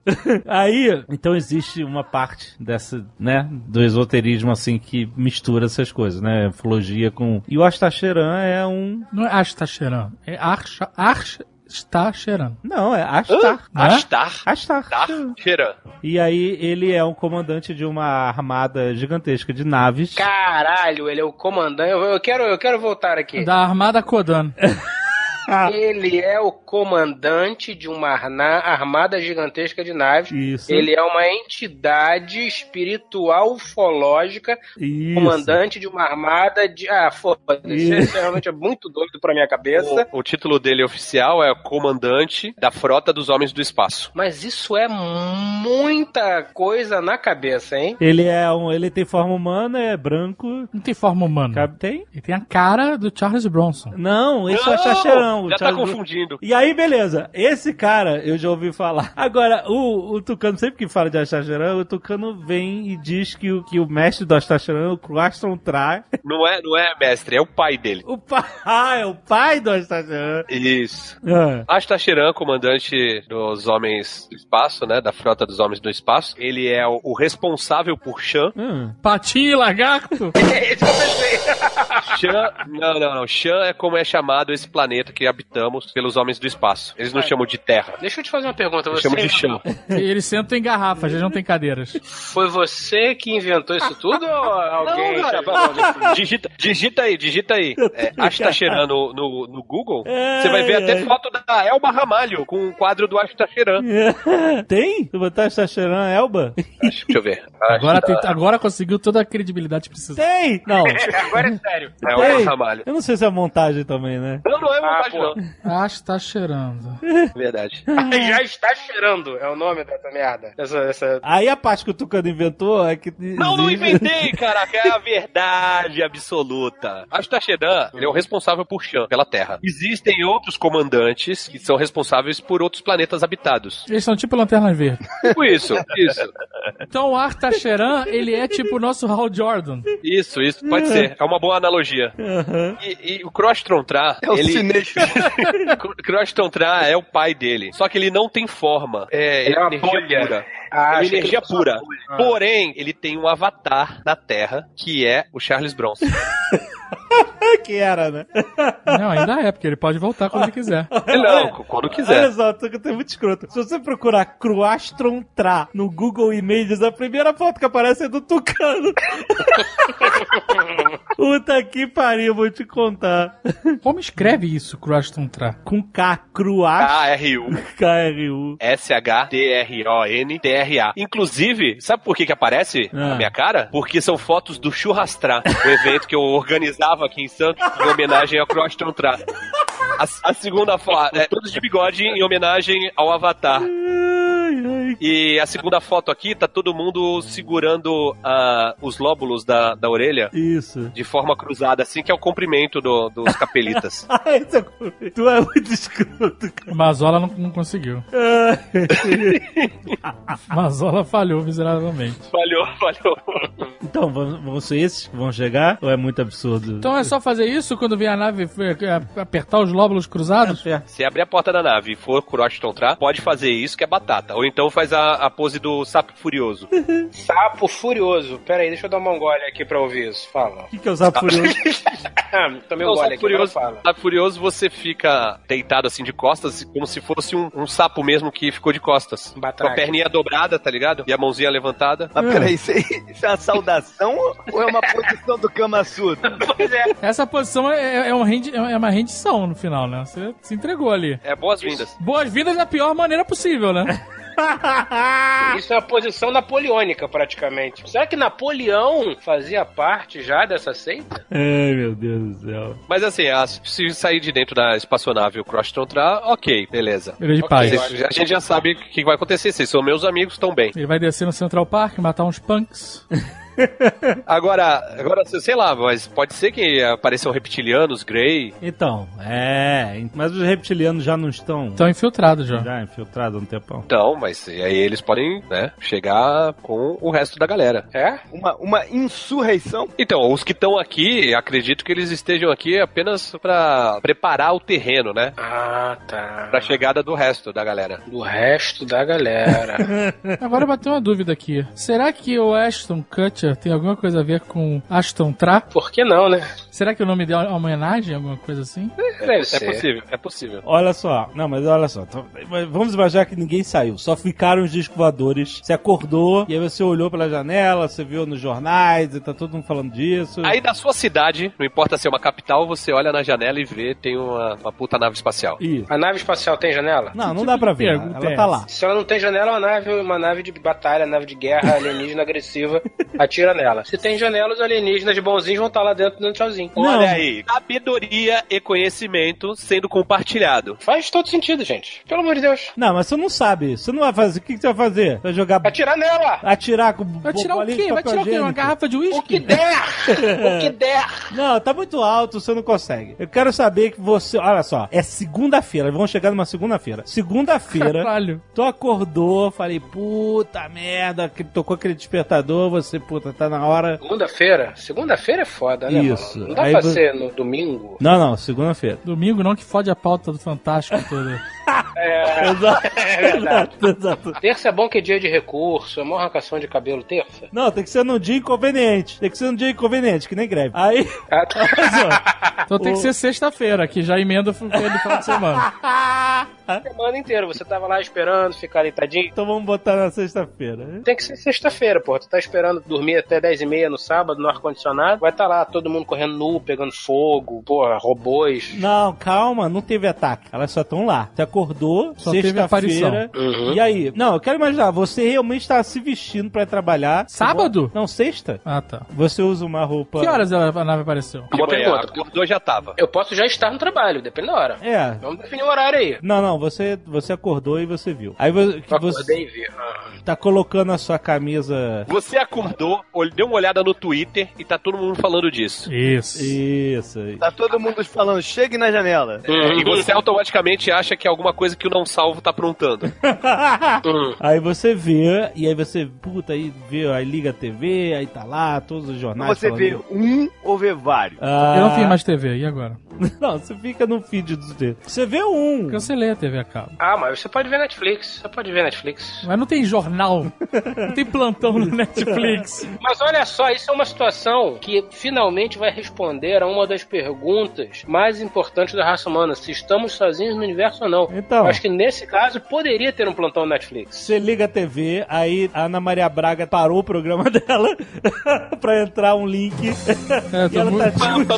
Aí, então existe uma parte dessa, né, do esoterismo, assim, que mistura essas coisas, né, ufologia com... E o Astacheran é um... Não é Ashtacheran. É Archa, Arstacheran. Não, é Astar. Hã? Astar. Astar. Tá? Cheira. E aí, ele é um comandante de uma armada gigantesca de naves. Caralho, ele é o comandante. Eu, eu quero, eu quero voltar aqui. Da Armada Kodan. Ele é o comandante de uma armada gigantesca de naves. Isso. Ele é uma entidade espiritual ufológica, Isso. comandante de uma armada de. Ah, foda-se. Isso. Isso realmente é muito doido pra minha cabeça. O, o título dele oficial é Comandante da Frota dos Homens do Espaço. Mas isso é muita coisa na cabeça, hein? Ele é um... Ele tem forma humana, é branco... Não tem forma humana. Cabe, tem? Ele tem a cara do Charles Bronson. Não, esse é o Não, já tá confundindo. E aí, beleza. Esse cara, eu já ouvi falar. Agora, o, o Tucano, sempre que fala de Astacheran, o Tucano vem e diz que o, que o mestre do Astacheran, o Craston Trai, Não é, não é mestre, é o pai dele. o pai, ah, é o pai do Astacheran. Isso. Ah, comandante dos Homens do Espaço, né? Da Frota dos Homens do Espaço. Ele é o, o responsável por Shan. hum. Patinho e lagarto? É isso que eu pensei. Shan, não, não, não. Shan é como é chamado esse planeta que habitamos pelos Homens do Espaço. Eles não chamam de Terra. Deixa eu te fazer uma pergunta. Eles Você, chamam de Shan. Eles sentam em garrafas, eles não têm cadeiras. Foi você que inventou isso tudo ou alguém? Não, cara, digita, digita aí, digita aí. É, Astacheran no, no, no Google. É, Você vai ver até é. foto da Elba Ramalho com um quadro do Astacheran. Tem? Tu botar Astacheran Elba? Deixa eu ver. Agora, tem- agora conseguiu toda a credibilidade que precisa. Tem! Não, Agora é sério. É Elba. Ramalho. Eu não sei se é montagem também, né? Não, não é Ah, montagem, pode não. Acho que tá cheirando. Verdade. Já está cheirando, é o nome dessa merda. Essa, essa... Aí a parte que o Tucano inventou é que. Não, não inventei, caraca. É a verdade absoluta. Ashtashedan, ele é o responsável por Shan, pela Terra. Existem outros comandantes que são responsáveis por outros planetas habitados. Eles são tipo lanternas verdes. Tipo isso, isso. Então o Artacheran, ele é tipo o nosso Hal Jordan. Isso, isso, pode ser. É uma boa analogia. E, e o Crosstron Tra, É o ele... cinês. Crosstron Tra é o pai dele. Só que ele não tem forma. É, Ele é uma energia bolha. pura. Ah, é energia uma pura. Porém, ele tem um avatar na Terra que é o Charles Bronson. que era, né? Não, ainda é, porque ele pode voltar quando ele quiser. não, quando Olha quiser. só, tu tem muito escroto. Se você procurar Cruastron Tra no Google Images, a primeira foto que aparece é do Tucano. Puta que pariu, vou te contar. Como escreve isso, Cruston Tra? Com K, Cruast, K-R-U. K-R-U. S-H-T-R-O-N-T-R-A. Inclusive, sabe por que que aparece Ah. a minha cara? Porque são fotos do Churrastrá, o evento que eu organizava aqui em Santos em homenagem ao Crosstron Tra. A, a segunda foto, é, todos de bigode em homenagem ao Avatar. Ai. E a segunda foto aqui tá todo mundo segurando ah, os lóbulos da, da orelha Isso. de forma cruzada, assim que é o comprimento do- dos capelitas. Ai, tu é- tu é muito escroto, cara. Mazola não, não conseguiu. Mazola falhou miseravelmente. falhou, falhou. Então, vão, ser esses que vão chegar? Ou é muito absurdo? Então é só fazer isso quando vier a nave eh, apertar os lóbulos cruzados? É, Se abrir a porta da nave e for Croston Tra, pode fazer isso que é batata. Ou então faz a, a pose do sapo furioso. Sapo furioso. Pera aí, deixa eu dar uma gole aqui pra ouvir isso. Fala. O que, que é usar furioso? Tomei um gole sapo aqui, furioso, fala. sapo furioso, você fica deitado assim de costas, como se fosse um, um sapo mesmo que ficou de costas. Um Com a batraque. perninha dobrada, tá ligado? E a mãozinha levantada. Mas peraí, isso, aí, isso é uma saudação ou é uma posição do Kama Sutra? Pois é. Essa posição é, é, um rendi- é uma rendição no final, né? Você se entregou ali. É boas-vindas. Boas-vindas da pior maneira possível, né? Isso é uma posição napoleônica, praticamente. Será que Napoleão fazia parte já dessa seita? Ai, meu Deus do céu. Mas assim, a- se sair de dentro da espaçonave o Croston Tra, ok, beleza. Ele de Ok, paz. Vocês- a gente já sabe o que vai acontecer. Vocês são meus amigos, estão bem. Ele vai descer no Central Park, matar uns punks. Agora, agora, sei lá, mas pode ser que apareçam reptilianos, Grey. Então, é. Mas os reptilianos já não estão. Estão infiltrados já. Já infiltrados um tempão. Então, mas e aí eles podem, né, chegar com o resto da galera. É? Uma, uma insurreição? Então, os que estão aqui, acredito que eles estejam aqui apenas pra preparar o terreno, né? Ah, tá. Pra chegada do resto da galera. Do resto da galera. Agora bateu uma dúvida aqui. Será que o Ashton Kutcher tem alguma coisa a ver com Ashton Tra? Por que não, né? Será que o nome dele é uma homenagem, alguma coisa assim? É ser. possível, é possível. Olha só, não, mas olha só, então, mas vamos imaginar que ninguém saiu, só ficaram os discos voadores. Você acordou e aí você olhou pela janela, você viu nos jornais e tá todo mundo falando disso. Aí da sua cidade, não importa se é uma capital, você olha na janela e vê, tem uma, uma puta nave espacial. Ih, A nave espacial tem janela? não, não dá pra ver, pergunta ela é tá lá. Se ela não tem janela, é uma nave, uma nave de batalha, nave de guerra alienígena agressiva, atira nela. Se tem janela, os alienígenas de bonzinhos vão estar lá dentro dando tchauzinho. Não. Olha aí, sabedoria e conhecimento sendo compartilhado. Faz todo sentido, gente. Pelo amor de Deus. Não, mas você não sabe, você não vai fazer, o que, que você vai fazer? Vai jogar, Atirar nela! atirar com Vai tirar o quê? Vai papel tirar o quê? Uma garrafa de O que uísque? der! o que der! Não, tá muito alto, você não consegue. Eu quero saber que você. Olha só, é segunda-feira, vamos chegar numa segunda-feira. Segunda-feira, Caralho. tu acordou, falei, puta merda, que tocou aquele despertador, você, puta, tá na hora. Segunda-feira? Segunda-feira é foda, né? Isso. Mano? Não dá Aí pra vo- ser no domingo. Não, não, segunda-feira. Domingo não que fode a pauta do Fantástico todo. É, Exato. é verdade. Exato. Terça é bom que é dia de recurso, é mó arrancação de cabelo terça. Não, tem que ser num dia inconveniente. Tem que ser num dia inconveniente, que nem greve. Aí, Ah, tá. olha só. Então tem que O- ser sexta-feira, que já emenda o final de semana. semana inteira. Você tava lá esperando, ficar deitadinho. Então vamos botar na sexta-feira. Tem que ser sexta-feira, pô. Tu tá esperando dormir até 10 e meia no sábado, no ar-condicionado. Vai estar tá lá todo mundo correndo nu, pegando fogo, porra, robôs. Não, calma, não teve ataque. Elas só estão lá. Você acordou, sexta-feira. Uhum. E aí? Não, eu quero imaginar, você realmente tá se vestindo pra ir trabalhar. Sábado? Não, sexta. Ah, tá. Você usa uma roupa. Que horas ela- a nave apareceu? Manhã, pergunta. acordou já tava. Eu posso já estar no trabalho, depende da hora. É. Vamos definir o horário aí. Não, não, você, você acordou e você viu. Aí você acordei e vi. Ah. tá colocando a sua camisa. Você acordou, deu uma olhada no Twitter e tá todo mundo falando disso. Isso. Isso aí. Tá todo mundo falando, chegue na janela. E você automaticamente acha que é alguma coisa que o não salvo tá aprontando. Hum. Aí você vê, e aí você, puta, aí vê, aí liga a TV, aí tá lá, todos os jornais. Você falando- vê um ou vê vários? Ah, Eu não fiz mais TV, e agora? Não, você fica no feed dos dedos. Você vê um. Cancelei a TV a cabo. Ah, mas você pode ver Netflix. Você pode ver Netflix. Mas não tem jornal. Não tem plantão no Netflix. Mas olha só, isso é uma situação que finalmente vai responder a uma das perguntas mais importantes da raça humana: se estamos sozinhos no universo ou não. Então. Eu acho que nesse caso poderia ter um plantão no Netflix. Você liga a TV, aí a Ana Maria Braga parou o programa dela pra entrar um link. É, e tô ela muito, tá, discu-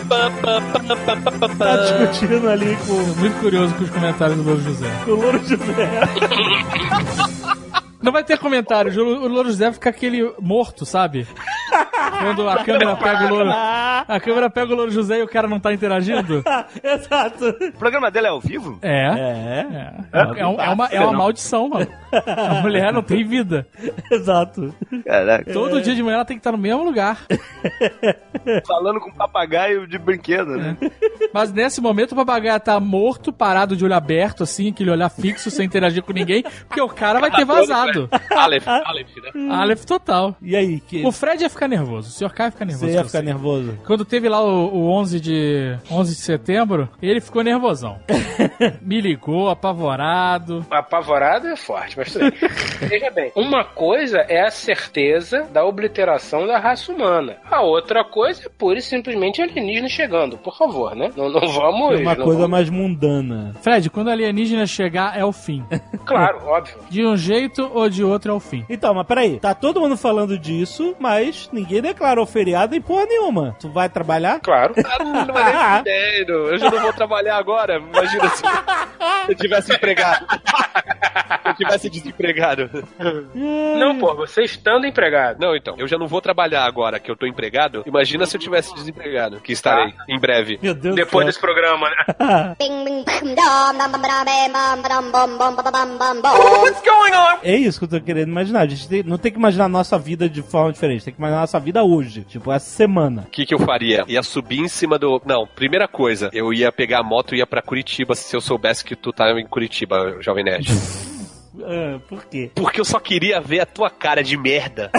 tá discutindo ali com, muito curioso com os comentários do Louro José. com o Louro José. Não vai ter comentário. O Louro José fica aquele morto, sabe? Quando a câmera pega o Louro. A câmera pega o Louro José e o cara não tá interagindo. Exato. O programa dela é ao vivo? É. É, É, é, um- é uma, é uma maldição, mano. A mulher não tem vida. exato. Caraca. Todo dia de manhã ela tem que estar no mesmo lugar. Falando com papagaio de brinquedo, né? Mas nesse momento o papagaio tá morto, parado de olho aberto, assim, aquele olhar fixo, sem interagir com ninguém, porque o cara vai ter vazado. Aleph, Aleph, né? Aleph total. E aí, que O Fred ia ficar nervoso, o Sr. K ia ficar nervoso. você ia ficar sei. nervoso? Quando teve lá o, o 11, de, 11 de setembro, ele ficou nervosão. Me ligou, apavorado. Apavorado é forte, mas tudo bem. Veja bem, uma coisa é a certeza da obliteração da raça humana. A outra coisa é pura e simplesmente alienígena chegando. Por favor, né? Não, não vamos. É uma não coisa vamos- mais mundana. Fred, quando a alienígena chegar, é o fim. Claro, óbvio. De um jeito ou de outro ao fim. Então, mas peraí, tá todo mundo falando disso, mas ninguém declarou feriado em porra nenhuma. Tu vai trabalhar? Claro. Ah, não, não é eu já não vou trabalhar agora. Imagina se eu tivesse empregado. eu tivesse desempregado. Não, pô, você estando empregado. Não, então, eu já não vou trabalhar agora que eu tô empregado. Imagina se eu tivesse desempregado, que estarei em breve. Meu Deus Depois desse programa, né? What's going on? É isso que eu tô querendo imaginar. A gente tem- não tem que imaginar a nossa vida de forma diferente, tem que imaginar a nossa vida hoje, tipo, essa semana. O que, que eu faria? Ia subir em cima do. Não, primeira coisa, eu ia pegar a moto e ia pra Curitiba se eu soubesse que tu tá em Curitiba, Jovem Nerd. Ah, por quê? Porque eu só queria ver a tua cara de merda.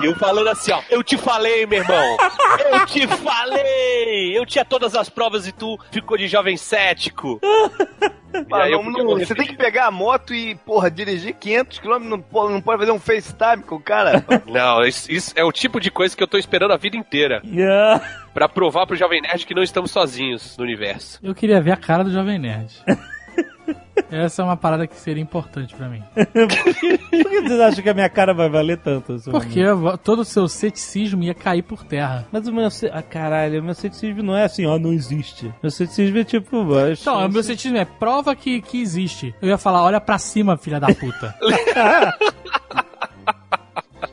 E eu falando assim, ó, eu te falei, meu irmão. Eu te falei. Eu tinha todas as provas e tu ficou de jovem cético. Ah, não- não- você tem que pegar a moto e, porra, dirigir 500 km, não, não pode fazer um FaceTime com o cara. Não, isso, isso é o tipo de coisa que eu tô esperando a vida inteira. Ah, Pra provar pro Jovem Nerd que não estamos sozinhos no universo. Eu queria ver a cara do Jovem Nerd. Essa é uma parada que seria importante pra mim. por que vocês acham que a minha cara vai valer tanto? seu Porque todo o seu ceticismo ia cair por terra. Mas o meu. Ah, caralho, o meu ceticismo não é assim, ó, não existe. Meu ceticismo é tipo. Acho, Então, o meu ceticismo é prova que, que existe. Eu ia falar, olha pra cima, filha da puta.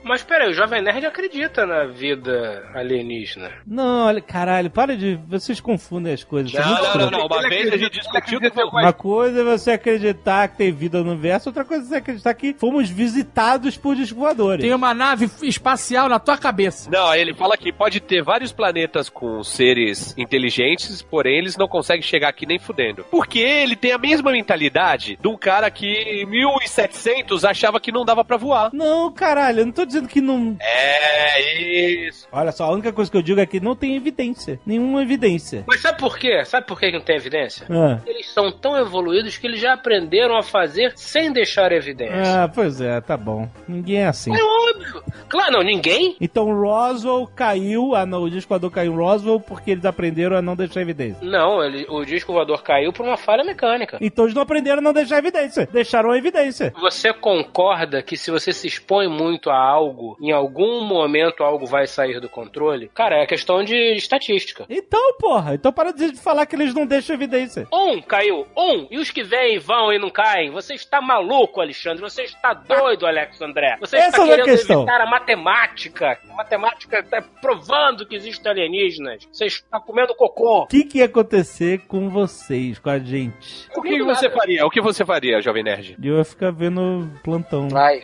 Mas peraí, o Jovem Nerd acredita na vida alienígena. Não, olha, caralho, para de. Vocês confundem as coisas. é Não, não, não, não. Uma Ele vez a gente discutiu que Uma coisa é você acreditar que tem vida no universo, outra coisa é você acreditar que fomos visitados por desvoadores. Tem uma nave espacial na tua cabeça. Não, ele fala que pode ter vários planetas com seres inteligentes, porém eles não conseguem chegar aqui nem fudendo. Porque ele tem a mesma mentalidade de um cara que em 1700 achava que não dava pra voar. Não, caralho, eu não tô dizendo que não. É isso. Olha só, a única coisa que eu digo é que não tem evidência. Nenhuma evidência. Mas sabe por quê? Sabe por que que não tem evidência? Ah. Eles são tão evoluídos que eles já aprenderam a fazer sem deixar evidência. Ah, pois é, tá bom. Ninguém é assim. É óbvio. Claro, não, ninguém. Então Roswell caiu, ah, não, o disco voador caiu em Roswell porque eles aprenderam a não deixar evidência. Não, ele- o disco voador caiu por uma falha mecânica. Então eles não aprenderam a não deixar evidência. Deixaram a evidência. Você concorda que se você se expõe muito a algo, em algum momento algo vai sair do controle? Cara, é questão de estatística. Então, porra, então para de falar que eles não deixam evidência. Um caiu, um, e os que vêm vão e não caem. Você está maluco, Alexandre. Você está doido, Alex André. Você Essa está é querendo questão. evitar a matemática. A matemática está provando que existem alienígenas. Você está comendo cocô. O que, que ia acontecer com vocês, com a gente? O que você faria? O que você faria, Jovem Nerd? Eu ia ficar vendo plantão. Vai.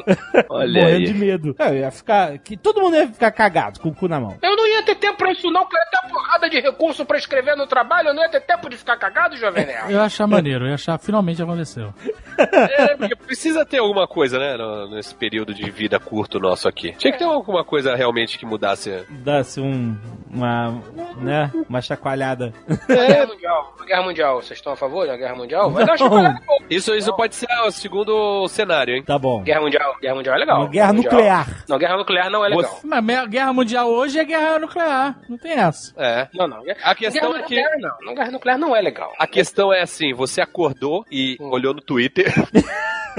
Olha morrendo aí. de medo. É, Eu ia ficar. Que todo mundo ia ficar cagado, com o cu na mão. Eu não ia ter tempo pra isso, não, porque eu ia ter uma porrada de recurso pra escrever no trabalho, eu não ia ter tempo de ficar cagado, Jovem Nerd. Eu ia achar maneiro, eu ia achar finalmente aconteceu. É, porque precisa ter alguma coisa, né, no- nesse período de vida curto nosso aqui. Tinha que ter alguma coisa realmente que mudasse. Dá-se um. Uma. né? Uma chacoalhada. Guerra Mundial. Guerra Mundial. Vocês estão a favor da Guerra Mundial? Vai dar uma chacoalhada. Isso, isso pode ser o segundo cenário, hein? Tá bom. Guerra Mundial. Guerra Mundial é legal. Uma guerra Mundial. Nuclear. Não, guerra nuclear não é legal. Mas guerra mundial hoje é guerra nuclear. Não tem essa. É. Não, não. A questão guerra é que- nuclear não. não. Guerra nuclear não é legal. A questão é assim, você acordou e olhou no Twitter,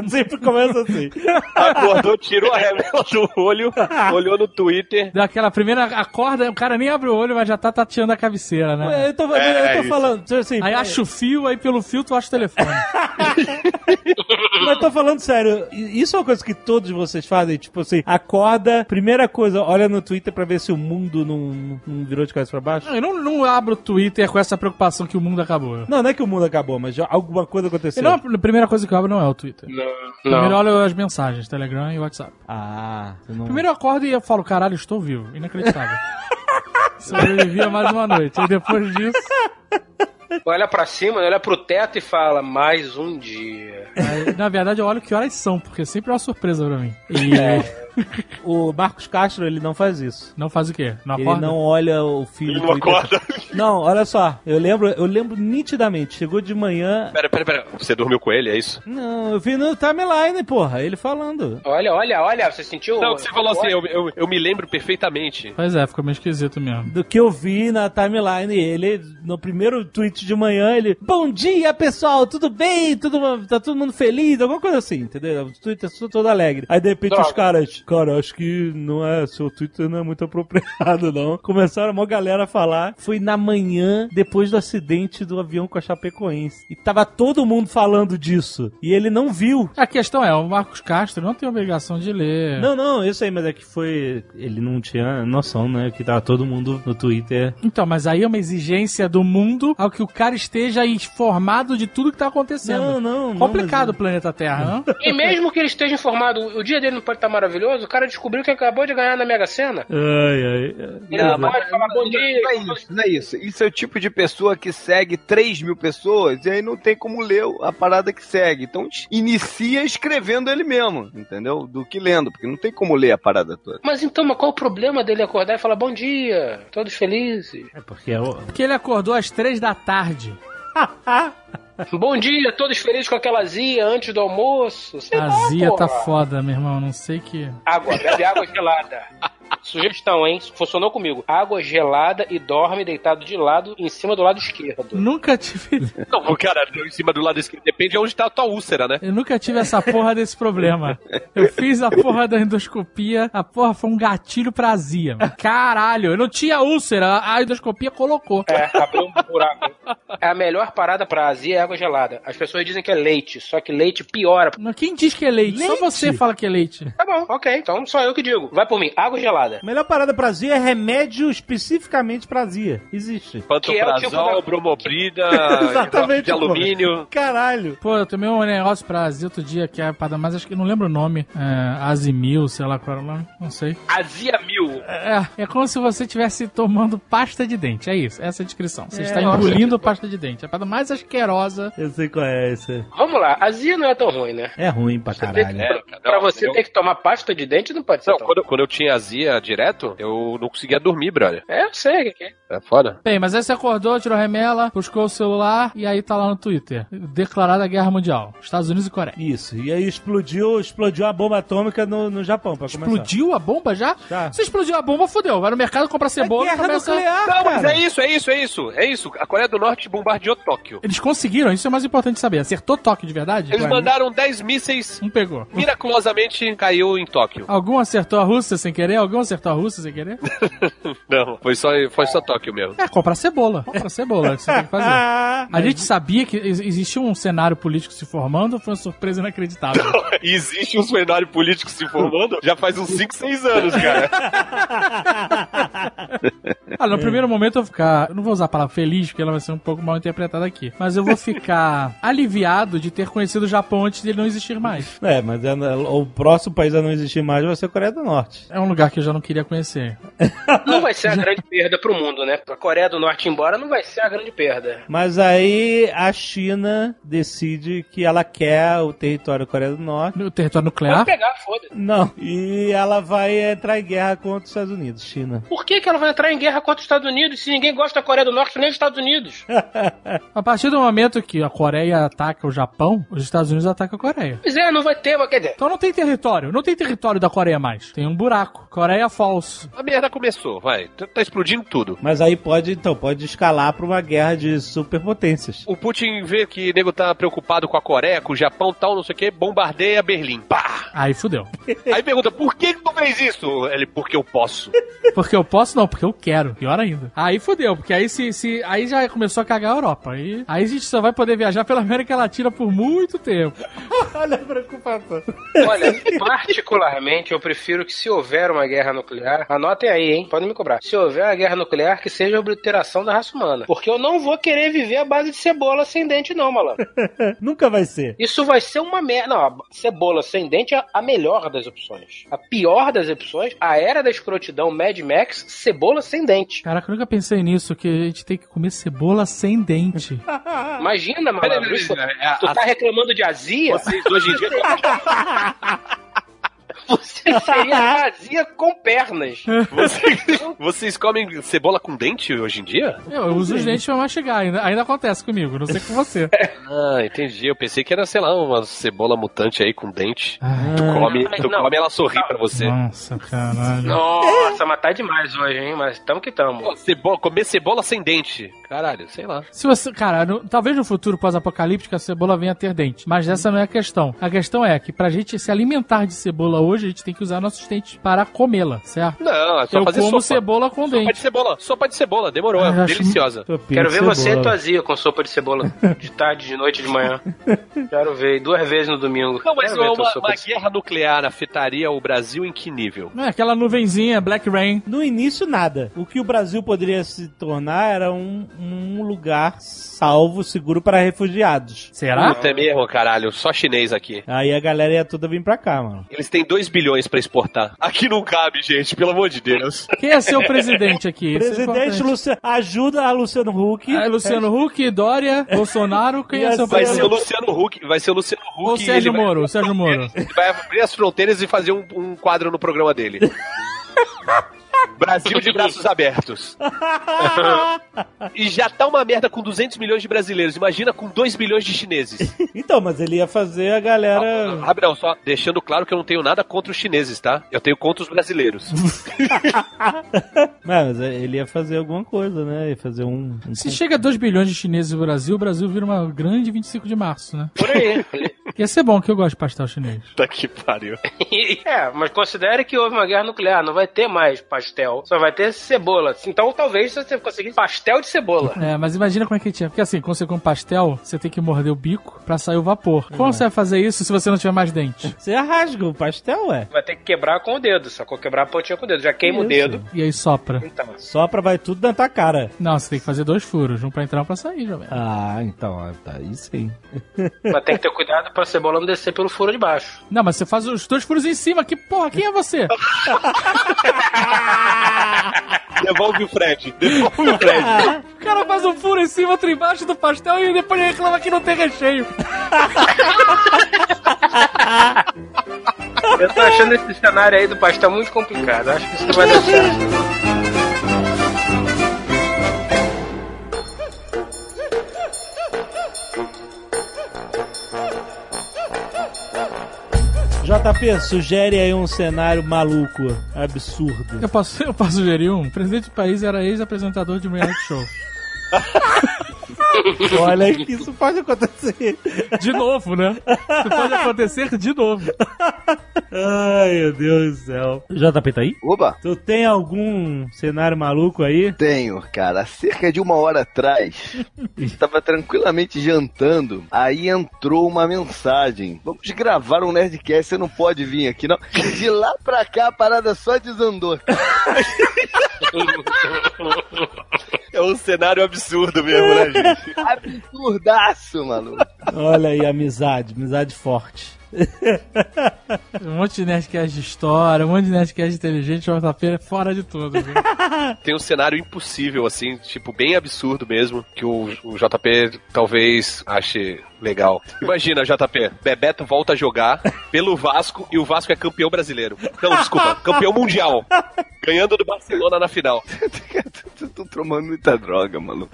Sempre começa assim. acordou, tirou a remela do olho, olhou no Twitter. Daquela primeira acorda, o cara nem abre o olho, mas já tá tateando a cabeceira, né? Eu tô, É, eu tô isso. falando. Assim, Aí acha o fio, aí pelo fio tu acha o telefone. Mas eu tô falando sério, isso é uma coisa que todos vocês fazem, tipo assim, acorda, primeira coisa, olha no Twitter pra ver se o mundo não, não virou de cabeça pra baixo. Eu não, não abro o Twitter com essa preocupação que o mundo acabou. Não, não é que o mundo acabou, mas já alguma coisa aconteceu. E não, a primeira coisa que eu abro não é o Twitter. Não. Primeiro Não. olho as mensagens, Telegram e WhatsApp. Ah, você não... Primeiro eu acordo e eu falo, caralho, estou vivo. Inacreditável. Sobrevivi a mais uma noite. Aí depois disso, Olha pra cima, olha pro teto e fala, mais um dia. aí, na verdade eu olho que horas são, porque sempre é uma surpresa pra mim. E O Marcos Castro, ele não faz isso. não faz o quê? Não Ele acorda? não olha o filho Ele do não acorda. Não, olha só, eu lembro, eu lembro nitidamente, chegou de manhã... Pera, pera, pera. Você dormiu com ele, é isso? Não, eu vi no timeline, porra, ele falando. Olha, olha, olha, você sentiu? Não, você falou assim, eu, eu, eu me lembro perfeitamente. Pois é, ficou meio esquisito mesmo. do que eu vi na timeline. Ele, no primeiro tweet de manhã, ele. Bom dia, pessoal, tudo bem? Tudo, tá todo mundo feliz? Alguma coisa assim, entendeu? O Twitter todo, todo alegre. Aí de repente Droga. os caras, cara, acho que não é, seu Twitter não é muito apropriado, não. Começaram uma galera a falar. Foi na manhã, depois do acidente do avião com a Chapecoense. E tava todo mundo falando disso. E ele não viu. A questão é, o Marcos Castro não tem obrigação de ler. Não, não, eu sei, mas é que foi. Ele não tinha noção, né? Que tava todo mundo no Twitter Então, mas aí é uma exigência do mundo ao que o cara esteja informado de tudo que tá acontecendo. Não, não, não, Complicado mas- o planeta Terra, não? E mesmo que ele esteja informado, o dia dele não pode estar maravilhoso, o cara descobriu que acabou de ganhar na Mega Sena. Ai, ai. Ele Não, não pode falar bom Não dia. é isso, não é isso. Isso é o tipo de pessoa que segue 3 mil pessoas e aí não tem como ler a parada que segue. Então inicia escrevendo ele mesmo, entendeu? Do que lendo, porque não tem como ler a parada toda. Mas então, mas qual o problema dele acordar e falar bom dia, todos felizes? É porque é o. Porque ele acordou às três da tarde. Bom dia, todos felizes com aquela azia antes do almoço. Sei A lá, Zia tá porra. foda, meu irmão. Não sei que. Água, bebe água gelada. Sugestão, hein? Funcionou comigo. Água gelada e dorme deitado de lado em cima do lado esquerdo. Nunca tive. Não, o cara deu em cima do lado esquerdo. Depende de onde tá a tua úlcera, né? Eu nunca tive essa porra desse problema. Eu fiz a porra da endoscopia, a porra foi um gatilho pra azia. mano. Caralho, eu não tinha úlcera, a endoscopia colocou. É, abriu um buraco. É a melhor parada pra azia é água gelada. As pessoas dizem que é leite, só que leite piora. Não, Quem diz que é leite? Só Leite? você fala que é leite. Tá bom, ok. Então só eu que digo. Vai por mim. Água gelada. A melhor parada pra azia é remédio especificamente pra azia. Existe. Que é tipo Pantoprazol, da- bromobrida, Exatamente, de alumínio. Caralho. Pô, eu tomei um negócio pra azia outro dia que é a parada mais, acho que não lembro o nome. É, Azimil, sei lá qual era o nome, não sei. Azia mil. É, é como se você estivesse tomando pasta de dente. É isso, essa é a descrição. Você É, está nossa. engolindo pasta de dente. É a parada mais asquerosa. Eu sei qual é esse. Vamos lá, azia não é tão ruim, né? É ruim pra Você caralho. que- É, pra, cara, pra não, você eu- ter que tomar pasta de dente não pode ser Não, tão quando, quando eu tinha azia direto, eu não conseguia dormir, brother. É, eu sei o que é. É foda. Bem, mas aí você acordou, tirou remela, buscou o celular e aí tá lá no Twitter. Declarada a guerra mundial. Estados Unidos e Coreia. Isso. E aí explodiu, explodiu a bomba atômica no, no Japão, pra começar. Explodiu a bomba já? Tá. Se explodiu a bomba, fodeu. Vai no mercado comprar cebola e é guerra começa... nuclear, Não, mas é isso, é isso, é isso. É isso. A Coreia do Norte bombardeou Tóquio. Eles conseguiram, isso é mais importante saber. Acertou toque de verdade? Eles Ué, mandaram 10 mísseis, Um pegou. miraculosamente caiu em Tóquio. Algum acertou a Rússia sem querer? Algum acertou a Rússia sem querer? Não, foi só, foi só Tóquio mesmo. É, comprar cebola. Comprar cebola, é o que você tem que fazer. A gente sabia que ex- existia um cenário político se formando ou foi uma surpresa inacreditável? E existe um cenário político se formando já faz uns 5, 6 anos, cara. Ah, no primeiro momento eu vou ficar. Eu não vou usar a palavra feliz, porque ela vai ser um pouco mal interpretada aqui. Mas eu vou ficar aliviado de ter conhecido o Japão antes dele não existir mais. É, mas é- o próximo país a não existir mais vai ser a Coreia do Norte. É um lugar que eu já não queria conhecer. Não vai ser a grande perda pro mundo, né? Pra Coreia do Norte ir embora não vai ser a grande perda. Mas aí a China decide que ela quer o território da Coreia do Norte. No território nuclear? pegar, foda-se. Não. E ela vai entrar em guerra contra os Estados Unidos, China. Por que, que ela vai entrar em guerra contra os Estados Unidos se ninguém gosta da Coreia do Norte nem dos Estados Unidos? A partir do momento que a Coreia ataca o Japão, os Estados Unidos atacam a Coreia. Pois é, não vai ter, mas quer dizer. Então não tem território. Não tem território da Coreia mais. Tem um buraco. Coreia False. A merda começou, vai. Tá tá explodindo tudo. Mas aí pode, então, pode escalar pra uma guerra de superpotências. O Putin vê que o nego tá preocupado com a Coreia, com o Japão tal, não sei o que, bombardeia Berlim. Pá! Aí fudeu. Aí pergunta, por que que tu fez isso? Ele, porque eu posso. Porque eu posso, não, porque eu quero. Pior ainda. Aí fudeu, porque aí se, se aí já começou a cagar a Europa. Aí, aí a gente só vai poder viajar pela América Latina por muito tempo. Olha a preocupação. Olha, particularmente eu prefiro que se houver uma guerra nuclear, anotem aí, hein? Podem me cobrar. Se houver uma guerra nuclear, que seja a obliteração da raça humana. Porque eu não vou querer viver à base de cebola sem dente, não, malandro. Nunca vai ser. Isso vai ser uma merda. Não, a cebola sem dente é a melhor das opções. A pior das opções, a era da escrotidão Mad Max, cebola sem dente. Caraca, eu nunca pensei nisso, que a gente tem que comer cebola sem dente. Imagina, malandro. isso- É, Tu tá reclamando de azia? Vocês hoje em dia. Você seria azia com pernas. Vocês, vocês comem cebola com dente hoje em dia? Eu, eu uso os dentes pra mastigar, ainda, ainda acontece comigo, não sei com você. Ah, entendi. Eu pensei que era, sei lá, uma cebola mutante aí com dente. Ah, Tu come, tu Não. come ela sorri pra você. Nossa, caralho. Nossa, mas tá demais hoje, hein? Mas tamo que tamo. Pô, cebola, comer cebola sem dente. Caralho, sei lá. Se você, cara, no- talvez no futuro pós-apocalíptico a cebola venha a ter dente, mas essa não é a questão. A questão é que pra gente se alimentar de cebola hoje, a gente tem que usar nossos dentes para comê-la, certo? Não, é só Eu fazer como sopa. cebola com Sopa de dente. cebola. Sopa de cebola. Demorou. Ah, é deliciosa. Quero de ver você cebola. azia com sopa de cebola. De tarde, de noite, de manhã. Quero ver. Duas vezes no domingo. Não, mas Quero uma, sopa uma de guerra nuclear afetaria o Brasil em que nível? Não é aquela nuvenzinha, Black Rain. No início, nada. O que o Brasil poderia se tornar era um, um lugar salvo, seguro para refugiados. Será? Puta é mesmo, caralho. Só chinês aqui. Aí a galera ia toda vir pra cá, mano. Eles têm 2 bilhões pra exportar. Aqui não cabe, gente, pelo amor de Deus. Quem é seu presidente aqui? É Presidente importante. Luciano, ajuda a Luciano Huck. Ah, Luciano Huck, Dória, Bolsonaro, quem é seu Vai ser o presidente? Luciano Huck. Vai ser o Luciano Huck. Ou e Sérgio ele vai- Moro, Sérgio Moro. Ele vai abrir as fronteiras e fazer um, um quadro no programa dele. Brasil de braços abertos. e já tá uma merda com 200 milhões de brasileiros. Imagina com 2 bilhões de chineses. Então, mas ele ia fazer a galera. Gabriel, só deixando claro que eu não tenho nada contra os chineses, tá? Eu tenho contra os brasileiros. Mas ele ia fazer alguma coisa, né? Ia fazer um. um- Se chega a 2 bilhões de chineses no Brasil, o Brasil vira uma grande 25 de março, né? Por aí. Ia ser bom, que eu gosto de pastel chinês. Tá que pariu. é, mas considere que houve uma guerra nuclear. Não vai ter mais pastel. Só vai ter cebola. Então talvez você conseguisse pastel de cebola. É, mas imagina como é que tinha. Porque assim, quando você come pastel, você tem que morder o bico pra sair o vapor. Como você vai fazer isso se você não tiver mais dente? Você rasga o pastel, ué. Vai ter que quebrar com o dedo. Só que quebrar a pontinha com o dedo. Já queima o Isso. dedo. E aí sopra. Então. Sopra, vai tudo na tua cara. Não, você tem que fazer dois furos, um pra entrar e um pra sair, jovem. Ah, então, tá aí sim. Mas tem que ter cuidado pra cebola não descer pelo furo de baixo. Não, mas você faz os dois furos em cima. Que porra, quem é você? Devolve o Fred. Devolve o Fred. O cara faz um furo em cima, outro embaixo do pastel e depois reclama que não tem recheio. Eu tô achando esse cenário aí do pastel muito complicado. Acho que isso não vai dar certo. JP, sugere aí um cenário maluco, absurdo. Eu posso, eu posso sugerir um? O presidente do país era ex-apresentador de um reality show. Olha que isso pode acontecer. De novo, né? Isso pode acontecer de novo. Ai, meu Deus do céu. JP tá aí? Oba! Tu tem algum cenário maluco aí? Tenho, cara. Cerca de uma hora atrás, estava tranquilamente jantando. Aí entrou uma mensagem. Vamos gravar um Nerdcast, você não pode vir aqui, não. De lá pra cá, a parada só desandou. É um cenário absurdo mesmo, né, gente? Absurdaço, maluco. Olha aí, amizade, amizade forte. Um monte de Nerdcast de história, um monte de Nerdcast inteligente, o JP é fora de tudo. viu? Tem um cenário impossível, assim, tipo, bem absurdo mesmo, que o, o JP talvez ache legal. Imagina, JP, Bebeto volta a jogar pelo Vasco e o Vasco é campeão brasileiro. Não, desculpa, campeão mundial. Ganhando do Barcelona na final. Eu tô tomando muita droga, maluco.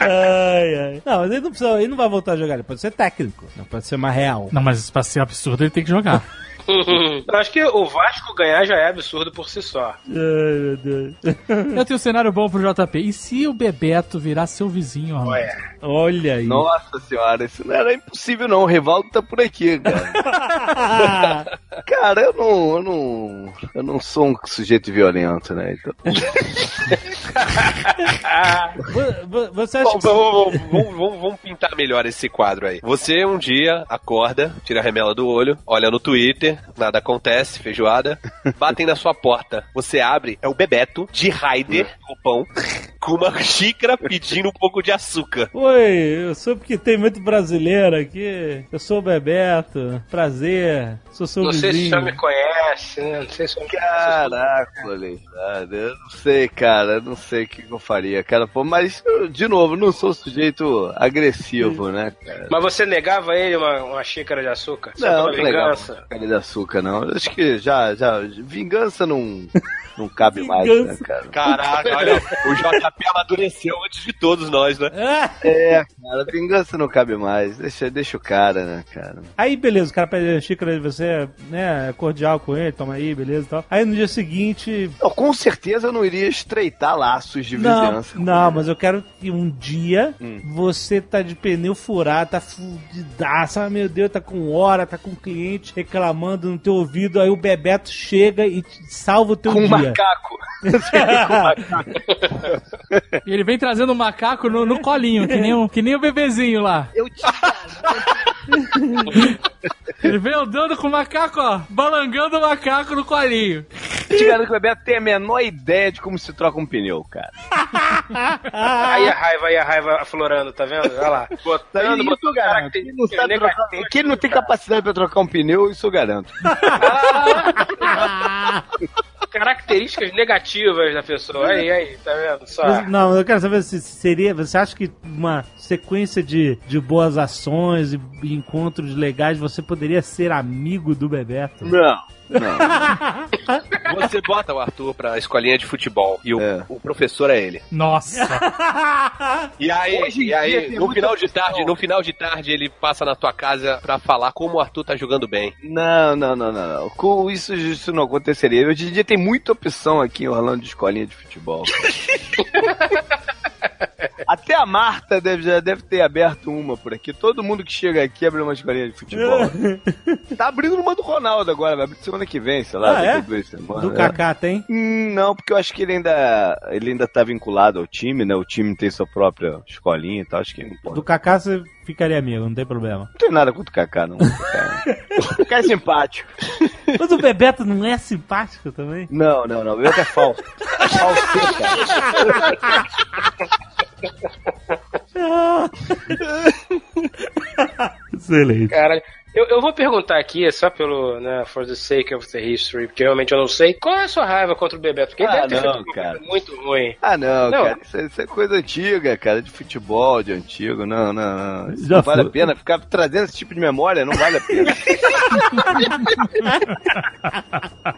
Ai, ai. Não, mas ele não precisa, ele não vai voltar a jogar, ele pode ser técnico, não pode ser mais real. Não, mas pra ser absurdo ele tem que jogar. Eu acho que o Vasco ganhar já é absurdo por si só. Ai, meu Deus. Eu tenho um cenário bom pro JP. E se o Bebeto virar seu vizinho, Arnaldo? Ué. Olha aí. Nossa senhora, isso não era impossível não. O Rivaldo tá por aqui, cara. cara, eu não, eu não. Eu não sou um sujeito violento, né? Então... Vo- vo- Você acha Bom, que... vamos, vamos- vamos- vamos pintar melhor esse quadro aí. Você um dia acorda, tira a remela do olho, olha no Twitter, nada acontece, feijoada, batem na sua porta. Você abre, é o Bebeto de Raider, roupão, com uma xícara pedindo um pouco de açúcar. Oi, eu soube que tem muito brasileiro aqui. Eu sou o Bebeto. Prazer. Sou seu Não sei se o vizinho. senhor me conhece, né? Não sei se o senhor me Caraca, Alexandre, eu não sei, cara, eu não sei o que eu faria, cara, pô, mas, eu, de novo, não sou sujeito agressivo, né, cara? Mas você negava a ele uma, uma xícara de açúcar? Não, não vingança? Cara de açúcar, não. Acho que já, já, vingança não, não cabe mais, né, Vingança. cara? Caraca, olha, o JP amadureceu antes de todos nós, né? Ah, É, cara, vingança não cabe mais. Deixa, deixa o cara, né, cara? Aí, beleza, o cara pede a xícara de você, né, é cordial com ele, toma aí, beleza e tal. Aí no dia seguinte... Não, com certeza eu não iria estreitar laços de Não, vizinhança. não, mas eu quero que um dia Hum. você tá de pneu furado, tá fudidaça, ah, meu Deus, tá com hora, tá com cliente reclamando no teu ouvido, aí o Bebeto chega e te salva o teu Com um dia. macaco. E ele vem trazendo um macaco no, no colinho, que nem, um, que nem o bebezinho lá. Eu te Ele vem andando com o macaco, ó, balangando o macaco no colinho. te garanto que o Bebeto tem a menor ideia de como se troca um pneu, cara. Aí a raiva, aí a raiva aflorando, tá vendo? Olha lá. Botando, Isso eu botando garanto. Que ele não, sabe trocar, que ele não tem capacidade pra trocar um pneu, isso eu garanto. Características negativas da pessoa. Aí, aí, tá vendo? Só. Mas, não, eu quero saber se seria. Você acha que uma sequência de, de boas ações e, e encontros legais você poderia ser amigo do Bebeto? Não, não. Você bota o Arthur pra escolinha de futebol e o, É. o professor é ele. Nossa. E aí, Hoje e aí no final de opção. tarde, no final de tarde ele passa na tua casa pra falar como o Arthur tá jogando bem. Não, não, não, não, não. Com isso, isso não aconteceria. Hoje em dia tem muita opção aqui em Orlando de escolinha de futebol. Até a Marta deve, já deve ter aberto uma por aqui. Todo mundo que chega aqui abre uma escolinha de futebol. tá abrindo uma do Ronaldo agora, vai abrir semana que vem, sei lá. Ah, é? duas semanas, Do é. Kaká tem? Hum, Não, porque eu acho que ele ainda, ele ainda tá vinculado ao time, né? O time tem sua própria escolinha e tal. Acho que não pode. Do Kaká você ficaria amigo, não tem problema. Não tem nada contra o Kaká, não. Kaká. O Kaká é simpático. Mas o Bebeto não é simpático também? Não, não, não. O Bebeto é falso. Falseta. Excelente. Caralho. Eu, eu vou perguntar aqui, só pelo, né, for the sake of the history, porque realmente eu não sei. Qual é a sua raiva contra o Bebeto? Porque ele Ah, deve ter não, uma cara. muito ruim. Ah, não, Não. cara, isso, é- isso é coisa antiga, cara, de futebol, de antigo, não, não, não. Isso Já não vale foi. a pena, ficar trazendo esse tipo de memória não vale a pena.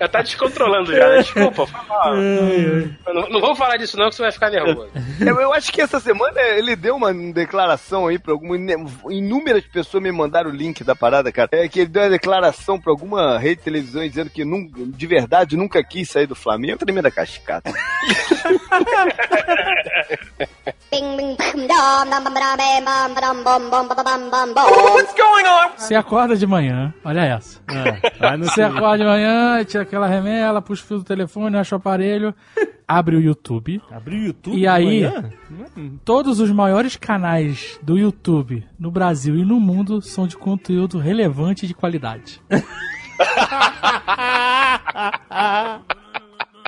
Já tá descontrolando já, né? Desculpa. Não, não vamos falar disso não, que você vai ficar nervoso. eu, eu acho que essa semana ele deu uma declaração aí pra alguma. Inúmeras pessoas me mandaram o link da parada, cara. É que ele deu uma declaração pra alguma rede de televisão dizendo que nun- de verdade nunca quis sair do Flamengo. Tremenda cascata. Você acorda de manhã, olha essa. É, você acorda de manhã, tira aquela remela, puxa o fio do telefone, acha o aparelho, abre o YouTube. Abre o YouTube? E aí, todos os maiores canais do YouTube no Brasil e no mundo são de conteúdo relevante e de qualidade.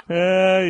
O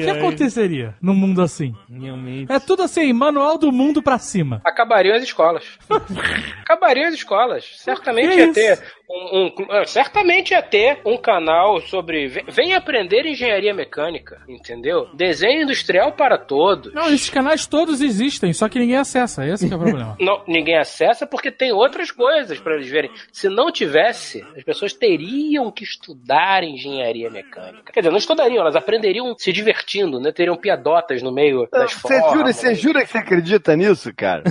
que ai. aconteceria num mundo assim? Realmente. É tudo assim, manual do mundo pra cima. Acabariam as escolas. Acabariam as escolas. Certamente ia isso? ter um, um- ah, certamente ia ter um canal sobre ve- vem aprender engenharia mecânica, entendeu? Desenho industrial para todos. Não, esses canais todos existem, só que ninguém acessa, esse que é o problema. Não, ninguém acessa porque tem outras coisas para eles verem. Se não tivesse, as pessoas teriam que estudar engenharia mecânica. Quer dizer, não estudariam, elas aprenderiam se divertindo, né? Teriam piadotas no meio das Você jura, formas. você jura que você acredita nisso, cara?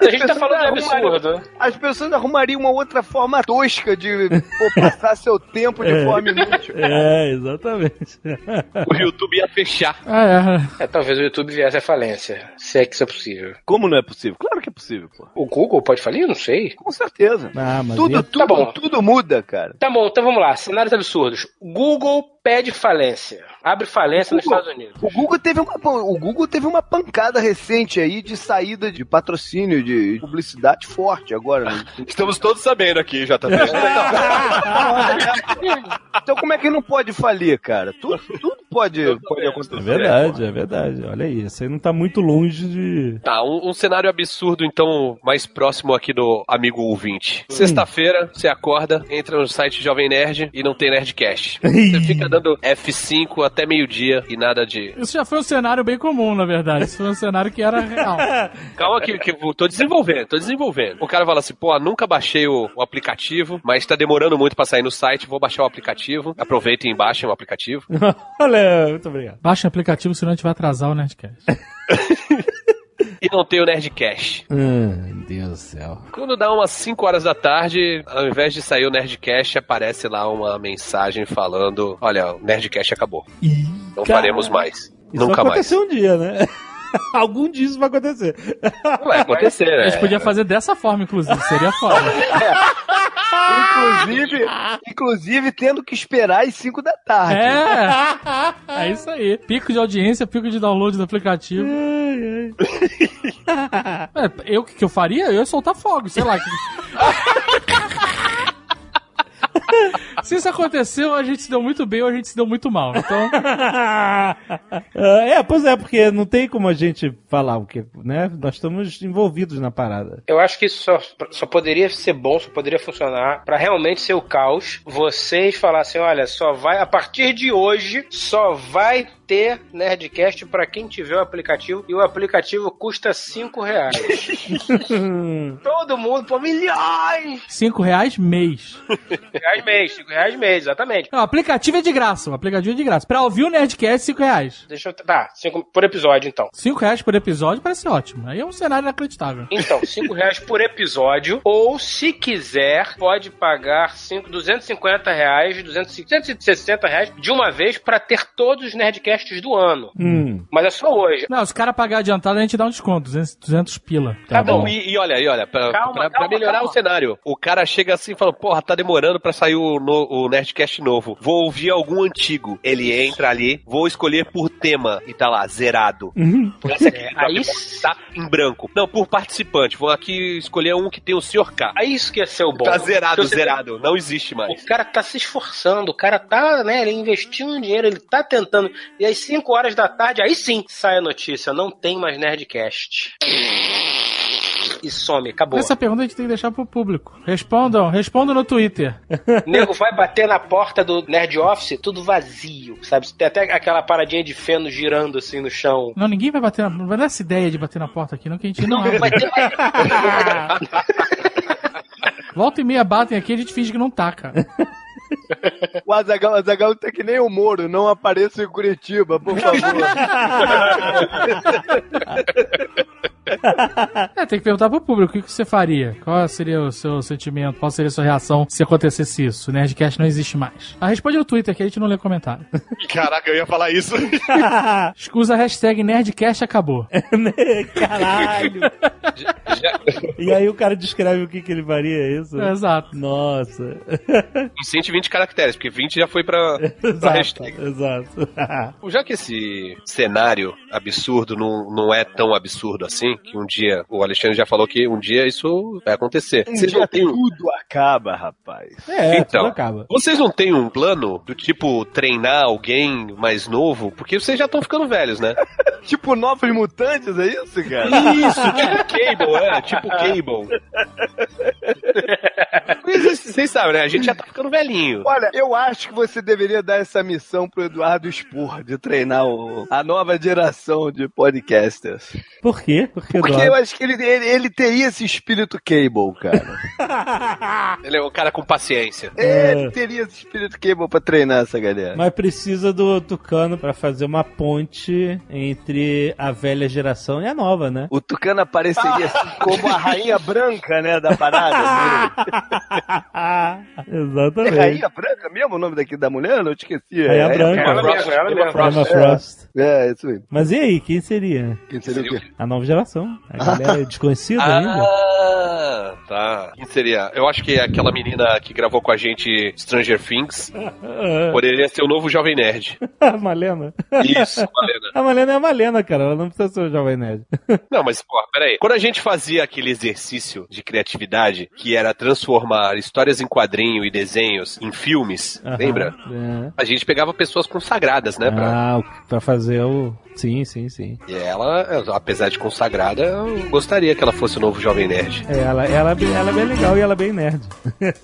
A gente tá falando absurdo. As pessoas arrumariam uma outra forma tosca de pô, passar seu tempo de forma inútil. É, exatamente. O YouTube ia fechar. É, É, talvez o YouTube viesse à falência, se é que isso é possível. Como não é possível? Claro que é possível, pô. O Google pode falir? Não sei. Com certeza. Ah, mas Tudo, ia- tudo, Tá bom. tudo muda, cara. Tá bom, então vamos lá. Cenários absurdos. Google pede falência. Abre falência nos Google. Estados Unidos. O Google teve uma, o Google teve uma pancada recente aí de saída de patrocínio, de publicidade forte agora. né? Estamos todos sabendo aqui, JP. Então como é que não pode falir, cara? Tudo, tudo pode, pode acontecer. É verdade, é verdade. Olha aí, isso aí não tá muito longe de. Tá, um, um cenário absurdo, então, mais próximo aqui do amigo ouvinte. Sexta-feira, você acorda, entra no site Jovem Nerd e não tem Nerdcast. Você fica dando F5 até meio-dia e nada de. isso já foi um cenário bem comum, na verdade. Isso foi um cenário que era real. Calma que, que eu tô desenvolvendo, tô desenvolvendo. O cara fala assim, pô, nunca baixei o, o aplicativo, mas tá demorando muito pra sair no site, vou baixar o aplicativo. Aproveitem e baixem o aplicativo. Olha, muito obrigado. Baixa o aplicativo, senão a gente vai atrasar o Nerdcast. E não tem o Nerdcast. Meu Deus do céu. Quando dá umas 5 horas da tarde, ao invés de sair o Nerdcast, aparece lá uma mensagem falando: Olha, o Nerdcast acabou. Não Cara, faremos mais. Isso Nunca vai mais. acontecer um dia, né? Algum dia isso vai acontecer. Vai acontecer, A né? gente podia fazer dessa forma, inclusive, seria foda. Inclusive, inclusive tendo que esperar às 5 da tarde. É, é isso aí. Pico de audiência, pico de download do aplicativo. É, eu o que, que eu faria? Eu ia soltar fogo, sei lá. Se isso aconteceu, a gente se deu muito bem ou a gente se deu muito mal. Então, é, pois é, porque não tem como a gente falar o que, né? Nós estamos envolvidos na parada. Eu acho que isso só, só poderia ser bom, só poderia funcionar pra realmente ser o caos. Vocês falassem, olha, só vai, a partir de hoje, só vai ter Nerdcast pra quem tiver o aplicativo e o aplicativo custa 5 reais. Todo mundo, pô, milhões! 5 reais mês. Reais mês, 5 reais mês, exatamente. Não, o aplicativo é de graça. O aplicativo é de graça. Pra ouvir o Nerdcast, 5 reais. Deixa eu. Tá, 5 por episódio então. 5 reais por episódio parece ótimo. Aí é um cenário inacreditável. Então, 5 reais por episódio. Ou, se quiser, pode pagar cinco, 250 reais, 260 reais de uma vez pra ter todos os Nerdcasts do ano. Hum. Mas é só hoje. Não, se o cara pagar adiantado, a gente dá um desconto. 200, 200 pila. Tá bom. Não, e, e olha, e olha, pra, Calma, pra- pra calma, melhorar calma. o cenário, o cara chega assim e fala, porra, tá demorando pra sair o, no- o Nerdcast novo. Vou ouvir algum antigo. Ele entra ali, vou escolher por tema e tá lá, zerado. Aqui, É, aí, tá em branco. Não, por participante. Vou aqui escolher um que tem o Sr. K. aí isso que ia ser o bom. Tá zerado, zerado. Não existe mais. O cara tá se esforçando, o cara tá, né, ele investindo dinheiro, ele tá tentando. E às 5 horas da tarde, aí sim sai a notícia, não tem mais Nerdcast. e some, acabou. Essa pergunta a gente tem que deixar pro público. Respondam, respondam no Twitter. Nego vai bater na porta do Nerd Office, tudo vazio, sabe? Tem até aquela paradinha de feno girando assim no chão. Não, ninguém vai bater na. Não vai dar essa ideia de bater na porta aqui, não, que a gente não abre. Vai ter- Volta e meia batem aqui, a gente finge que não tá, cara. O Azagal, Azagal tá que nem o Moro, não apareça em Curitiba, por favor. É, tem que perguntar pro público o que, que você faria. Qual seria o seu sentimento? Qual seria a sua reação se acontecesse isso? O Nerdcast não existe mais. Ah, responde no Twitter que a gente não lê comentário. Caraca, eu ia falar isso. Usa a hashtag Nerdcast acabou. Caralho. E aí o cara descreve o que, que ele faria, é isso? Exato. Nossa. Em 120 caracteres, porque 20 já foi pra, pra Exato, hashtag. exato. Já que esse cenário absurdo não, não é tão absurdo assim, que um dia, o Alexandre já falou que um dia isso vai acontecer. Um Vocês dia não têm tudo acaba, rapaz. É, Então. tudo acaba. Vocês não têm um plano do tipo treinar alguém mais novo? Porque vocês já estão ficando velhos, né? Tipo novos mutantes, é isso, cara? Isso, tipo Cable, é, tipo Cable. Vocês vocês sabem, né? A gente já tá ficando velhinho. Olha, eu acho que você deveria dar essa missão pro Eduardo Spor, de treinar o- a nova geração de podcasters. Por quê? Porque, eu acho que ele, ele, ele teria esse espírito Cable, cara. Ele é um cara com paciência. Ele teria esse espírito Cable pra treinar essa galera. Mas precisa do Tucano pra fazer uma ponte entre a velha geração e a nova, né? O Tucano apareceria assim como a rainha branca, né, da parada. É Exatamente. rainha branca mesmo o nome daqui da mulher? Eu não te esqueci. Rainha é, branca. Ela Frost, mesmo, ela mesmo. Frost. É, isso aí. Mas e aí, quem seria? Quem seria o quê? A nova geração. A galera desconhecida ainda. Ah, tá. Quem seria? Eu acho que aquela menina que gravou com a gente Stranger Things poderia ser o novo Jovem Nerd. A Malena. Isso, Malena. A Malena é a Malena, cara. Ela não precisa ser o Jovem Nerd. Não, mas, pô, peraí. Quando a gente fazia aquele exercício de criatividade, que era transformar histórias em quadrinho e desenhos em filmes, Aham. lembra? É. A gente pegava pessoas consagradas, né? Pra... Ah, o- pra fazer o. Sim, sim, sim. E ela, apesar de consagrada, eu gostaria que ela fosse o novo Jovem Nerd. É, ela, ela, é bem- ela é bem legal e ela é bem nerd.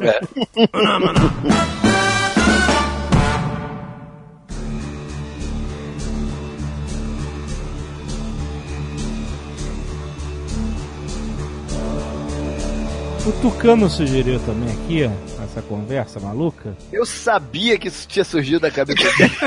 É. O Tucano sugeriu também aqui, ó, essa conversa maluca. Eu sabia que isso tinha surgido da cabeça dele.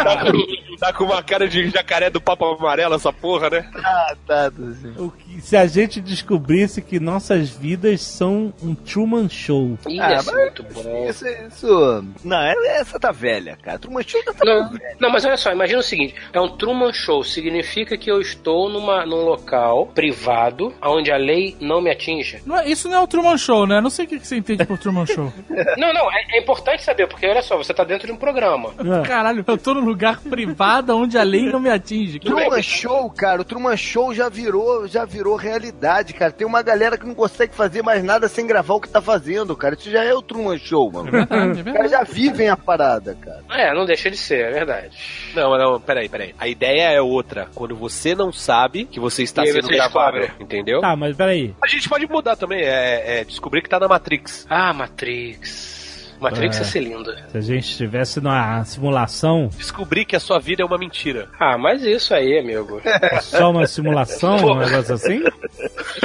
Tá com, tá com uma cara de jacaré do papo amarelo essa porra, né? Ah, tá, assim. O que, se a gente descobrisse que nossas vidas são um Truman Show. Ih, Ah, ser mas- muito bom. Isso, isso. Não, essa tá velha, cara. Truman Show já tá Não, velha. não, mas olha só, imagina o seguinte: é um Truman Show, significa que eu estou numa, num local privado onde a lei não me atinge. Não é- isso não é o Truman Show, né? Não sei o que você entende por Truman Show. Não, não, é, é importante saber, porque olha só, você tá dentro de um programa. Caralho, eu tô num lugar privado onde a lei não me atinge. Truman Show, cara, o Truman Show já virou, já virou realidade, cara. Tem uma galera que não consegue fazer mais nada sem gravar o que tá fazendo, cara. Isso já é o Truman Show, mano. verdade, é Os caras verdade. já vivem a parada, cara. É, não deixa de ser, é verdade. Não, não, peraí, peraí. A ideia é outra. Quando você não sabe que você está E sendo gravado, entendeu? Tá, mas peraí. A gente pode mudar também, é, é descobrir que tá na Matrix. Ah, Matrix. Matrix É. ia ser linda. Se a gente estivesse numa simulação, Descobrir que a sua vida é uma mentira. Ah, mas isso aí, amigo. só uma simulação, um negócio assim?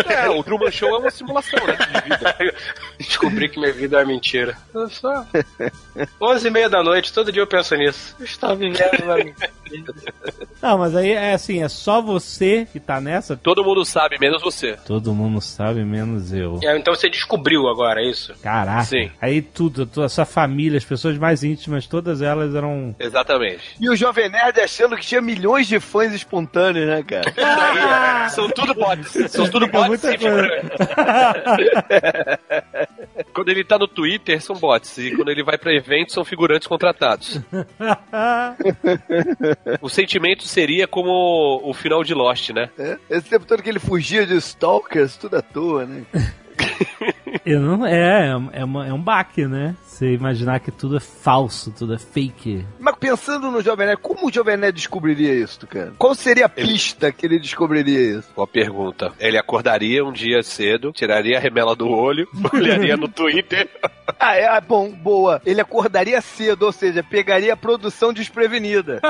É, o Truman Show é uma simulação, né? De vida. Descobri que minha vida é mentira. Olha só. 11 e meia da noite, todo dia eu penso nisso. Eu estava vivendo uma mentira. Não, mas aí é assim, é só você que tá nessa? Todo mundo sabe, menos você. Todo mundo sabe, menos eu. É, Então você descobriu agora, é isso? Caraca. Sim. Aí tudo, a tua- a sua família, as pessoas mais íntimas, todas elas eram. Exatamente. E o Jovem Nerd achando que tinha milhões de fãs espontâneos, né, cara? São tudo bots. São tudo É bots figura. Quando ele tá no Twitter, são bots. E quando ele vai pra eventos, são figurantes contratados. O sentimento seria como o final de Lost, né? É? Esse tempo todo que ele fugia de stalkers, tudo à toa, né? Eu não, é, é, uma- é um baque, né? Você imaginar que tudo é falso, tudo é fake. Mas pensando no Jovem Nerd, como o Jovem Nerd descobriria isso, cara? Qual seria a pista que ele descobriria isso? Boa pergunta. Ele acordaria um dia cedo, tiraria a remela do olho, olharia no Twitter. Ah, é, ah, bom, boa. Ele acordaria cedo, ou seja, pegaria a produção desprevenida.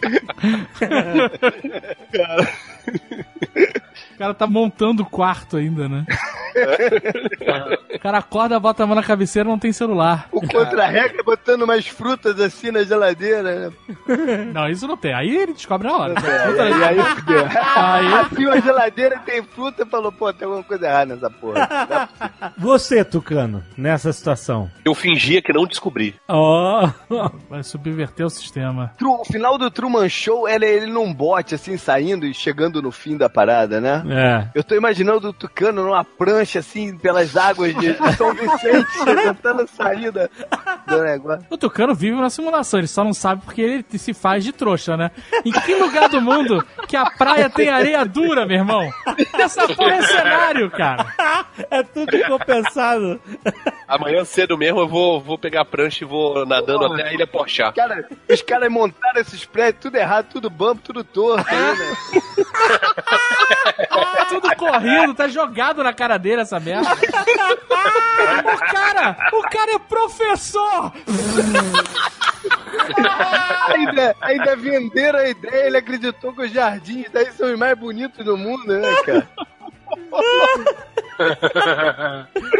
O cara tá montando o quarto ainda, né? O cara acorda, bota a mão na cabeceira e não tem celular. O contra-regra é botando mais frutas assim na geladeira, né? Não, isso não tem. Aí ele descobre na hora. É, e aí fudeu. Aí- Abriu a geladeira tem fruta e falou, pô, tem alguma coisa errada nessa porra. Você, Tucano, nessa situação. Eu fingia que não descobri. Ó, Vai subverter o sistema. Tru- O final do Truman Show era ele num bote, assim, saindo e chegando no fim da parada, né? É. Eu tô imaginando o Tucano numa prancha, assim, pelas águas de São Vicente, tentando sair da- do negócio. O Tucano vive uma simulação, ele só não sabe porque ele se faz de trouxa, né? Em que lugar do mundo que a praia tem areia dura, meu irmão? Essa porra é cenário, cara. É tudo compensado. Amanhã cedo mesmo eu vou, vou pegar a prancha e vou nadando até a Ilha Porchá. Cara, os caras montaram esses prédios tudo errado, tudo bambo, tudo torto aí, né? Tudo correndo, tá jogado na cara dele essa merda. O cara, o cara é professor! ainda, ainda venderam a ideia, ele acreditou que os jardins daí são os mais bonitos do mundo, né, cara?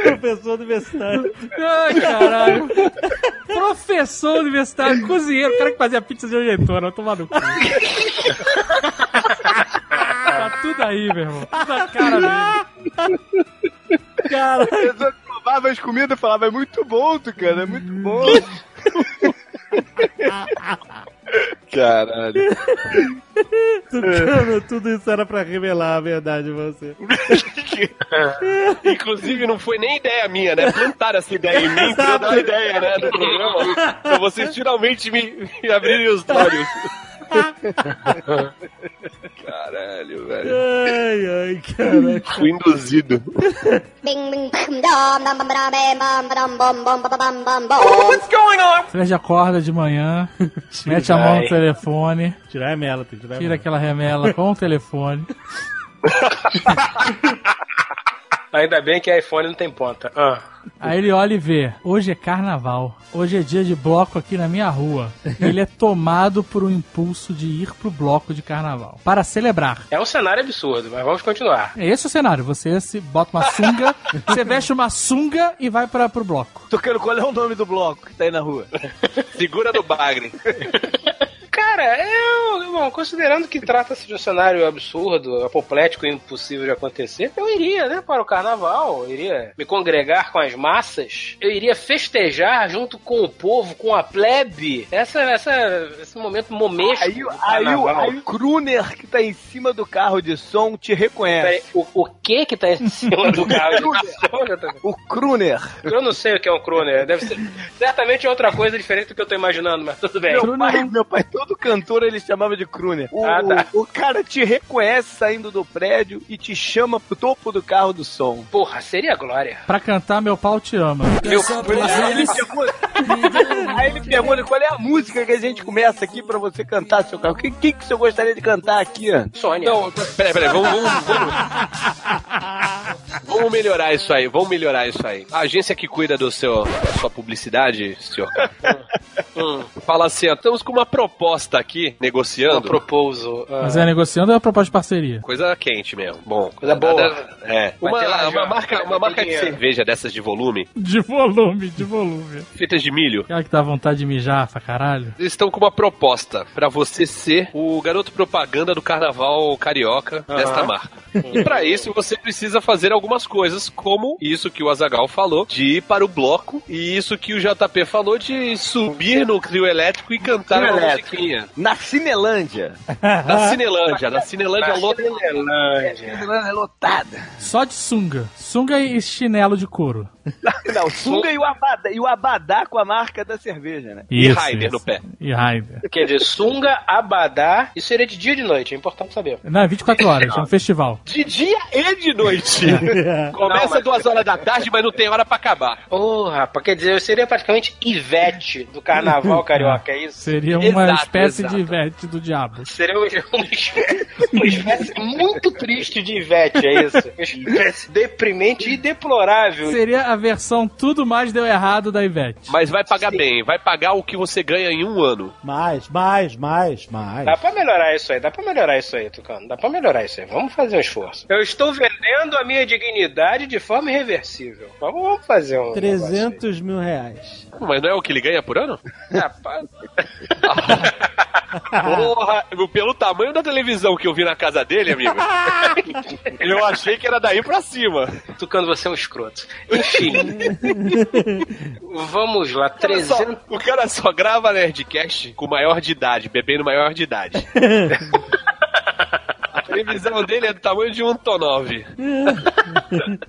Professor universitário. Ai, caralho. Professor universitário, cozinheiro, o cara que fazia pizza de ojetora, vai tomar no cu. Tá tudo aí, meu irmão. Tudo na cara dele. Cara, que provava as comidas e falava, é muito bom, tu, cara, é muito bom. Caralho. Tucano, tudo isso era pra revelar a verdade de você. Inclusive, não foi nem ideia minha, né? Plantaram essa ideia em mim pra eu dar a ideia, né? Do programa. Pra vocês finalmente me, me abrirem os olhos. Caralho, velho. Ai, ai, caraca. Fui induzido. What's going on? Fred acorda de manhã, mete a mão no telefone. Tira a remela, tira, a remela. tira aquela remela com o telefone. Ainda bem que iPhone não tem ponta. Ah. Aí ele olha e vê, hoje é carnaval, hoje é dia de bloco aqui na minha rua. Ele é tomado por um impulso de ir pro bloco de carnaval, para celebrar. É um cenário absurdo, mas vamos continuar. É esse o cenário, você se bota uma sunga, você veste uma sunga e vai para pro bloco. Tocando, qual é o nome do bloco que tá aí na rua? Segura no bagre. Cara, eu, bom, considerando que trata-se de um cenário absurdo, apoplético e impossível de acontecer, eu iria, né, para o carnaval, eu iria me congregar com as massas, eu iria festejar junto com o povo, com a plebe, essa, essa, esse momento momesco Aí, aí, aí o Kruner que tá em cima do carro de som te reconhece. O, o que que tá em cima do carro de som? O Kruner. Eu não sei o que é um crooner, deve ser, certamente é outra coisa diferente do que eu tô imaginando, mas tudo bem. Meu Kruner pai, meu pai, todo cantor ele chamava de Kruner. O, Ah, tá. o, cara te reconhece saindo do prédio e te chama pro topo do carro do som. Porra, seria glória. Pra cantar Meu Pau Te Ama. Meu, Aí ele pergunta, aí ele pergunta qual é a música que a gente começa aqui pra você cantar, seu carro. O que, que, que o senhor gostaria de cantar aqui? Sônia. Não, peraí, peraí, vamos, vamos, vamos. Vamos melhorar isso aí, vamos melhorar isso aí. A agência que cuida do seu, da sua publicidade, senhor, Hum, fala assim, ó, estamos com uma proposta aqui, um negociando. proposal. ah. Mas é negociando ou é proposta de parceria? Coisa quente mesmo. Bom, Coisa boa. É. Uma, lá, uma marca, uma marca de cerveja dessas de volume, De volume, de volume. feitas de milho. Aquela que dá vontade de mijar pra caralho. Eles estão com uma proposta pra você ser o garoto propaganda do carnaval carioca desta marca. E pra isso você precisa fazer algumas coisas, como isso que o Azagal falou, de ir para o bloco, e isso que o JP falou de subir no trio elétrico e cantar Trio uma elétrico. Na Cinelândia. Da Cinelândia, da Cinelândia lotada. Cinelândia. Cinelândia lotada. Só de sunga. Sunga e chinelo de couro. Não, sunga e o, abadá, e o abadá com a marca da cerveja, né? E Raider no pé. E Raider. Quer dizer, sunga, abadá, isso seria de dia e de noite, é importante saber. Não, é 24 horas, é um festival. De dia e de noite. Começa Não, mas- duas horas da tarde, mas não tem hora pra acabar. Ô, rapaz, quer dizer, eu seria praticamente Ivete do carnaval carioca, é isso? Seria uma Exato, espécie exato. de Ivete do diabo. Seria uma, uma espécie, muito triste de Ivete, é isso? Uma espécie deprimente e deplorável. Seria a versão tudo mais deu errado da Ivete. Mas vai pagar bem, vai pagar o que você ganha em um ano. Mais, mais, mais, mais. Dá pra melhorar isso aí, dá pra melhorar isso aí, Tucano. Dá pra melhorar isso aí. Vamos fazer um esforço. Eu estou vendendo a minha dignidade de forma irreversível. Vamos, vamos fazer um. negócio 300 mil reais. Mas não é o que ele ganha por ano? Rapaz, Porra, pelo tamanho da televisão que eu vi na casa dele, amigo, eu achei que era daí pra cima. Tucano, você é um escroto. Enfim. Vamos lá, O cara só- 300. o cara só grava Nerdcast com maior de idade, bebendo maior de idade. A televisão dele é do tamanho de um Tonov.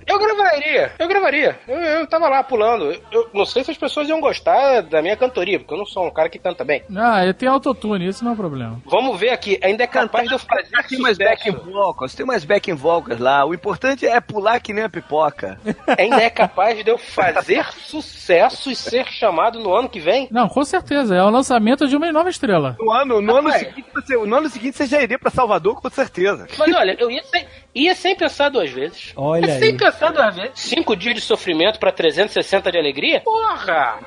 Eu gravaria, eu gravaria. Eu, eu tava lá pulando. Eu, eu não sei se as pessoas iam gostar da minha cantoria, porque eu não sou um cara que canta bem. Ah, eu tenho autotune, isso não é um problema. Vamos ver aqui, ainda é capaz de eu fazer Tem umas backing sucesso. vocals, tem umas backing vocals lá. O importante é pular que nem a pipoca. Ainda é capaz de eu fazer sucesso e ser chamado no ano que vem? Não, com certeza, é o lançamento de uma nova estrela. No ano, no ano, seguinte, você, no ano seguinte você já iria pra Salvador, com certeza. Mas olha, eu ia sem, ia sem pensar duas vezes. Olha ia aí. sem pensar duas vezes. Cinco dias de sofrimento pra 360 de alegria? Porra!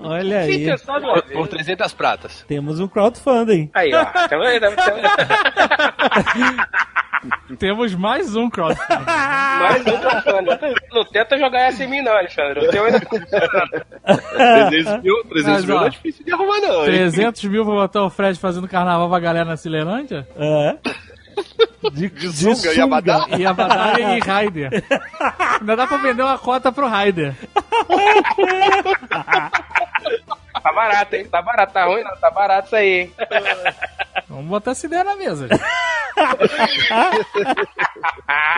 Olha Sem aí. pensar duas Por, vezes. por 300 pratas. Temos um crowdfunding. Aí, ó. Tá? Tá vendo? Temos mais um crowdfunding. Mais um crowdfunding. Não tenta jogar essa em mim, não, Alexandre. O teu ainda. 300 mil, 300 Mas, mil ó, não é difícil de arrumar, não. hein? 300 mil pra botar o Fred fazendo carnaval pra galera na Cilelândia? É. De, de sunga e abadá? E a batalha e Raider. Ainda dá pra vender uma cota pro Raider. Tá barato, hein? Tá barato, tá ruim, não. Tá barato isso aí, hein? Vamos botar essa ideia na mesa.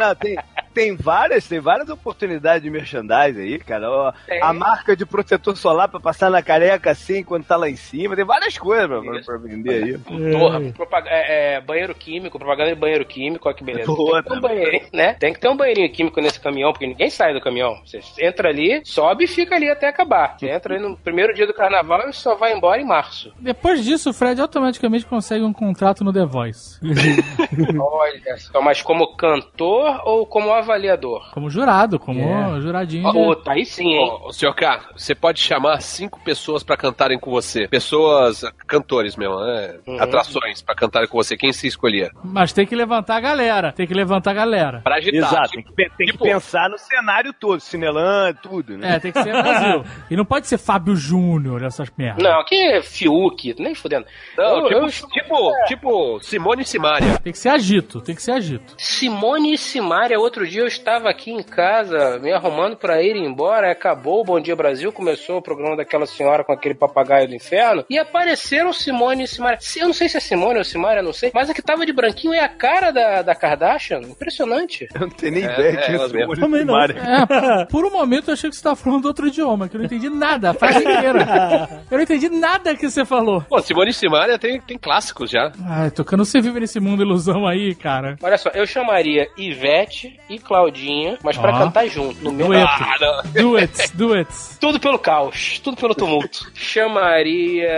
Não, tem, tem várias, tem várias oportunidades de merchandising aí, cara. Tem. a marca de protetor solar pra passar na careca assim quando tá lá em cima. Tem várias coisas pra, pra- pra vender aí. Porra, propag- é, é, banheiro químico, propaganda de banheiro químico, olha que beleza. Tem que ter um banheirinho, né? Tem que ter um banheirinho químico nesse caminhão, porque ninguém sai do caminhão. Você entra ali, sobe e fica ali até acabar. Você entra aí no primeiro dia do carnaval e só vai embora em março. Depois disso, o Fred automaticamente consegue um contrato no The Voice. Olha só, mas como cantor ou como avaliador? Como jurado, como É. juradinho. Ô, tá aí sim, hein? Ô, ô, senhor K, você pode chamar cinco pessoas pra cantarem com você. Pessoas, cantores mesmo, né? Uhum. Atrações pra cantarem com você. Quem se escolher? Mas tem que levantar a galera. Tem que levantar a galera. Pra agitar. Exato, tem Tipo, que, tem que tipo- pensar no cenário todo, Cinelã, tudo, né? É, tem que ser Brasil. E não pode ser Fábio Júnior, essas merdas. Não, aqui é Fiuk, nem fudendo. Não, Eu- tipo, eu- tipo, tipo Simone e Simaria. Tem que ser agito, tem que ser agito. Simone e Simária, outro dia eu estava aqui em casa me arrumando para ir embora, acabou o Bom Dia Brasil, começou o programa daquela senhora com aquele papagaio do inferno, e apareceram Simone e Simária. Eu não sei se é Simone ou Simária, não sei, mas a que tava de branquinho é a cara da, da Kardashian, impressionante. Eu não tenho nem É, ideia é, quem é. Simone Também não. Simaria. É, por um momento eu achei que você tava falando outro idioma, que eu não entendi nada, a frase inteira. Eu não entendi nada que você falou. Pô, Simone e Simaria tem, tem clássicos já. Ai, tocando você vive nesse mundo ilusão aí, cara. Olha só, eu chamaria Ivete e Claudinha, mas pra Ó. cantar junto, no mesmo. Dueto. Ah. Duets, duets. Tudo pelo caos, tudo pelo tumulto. Chamaria.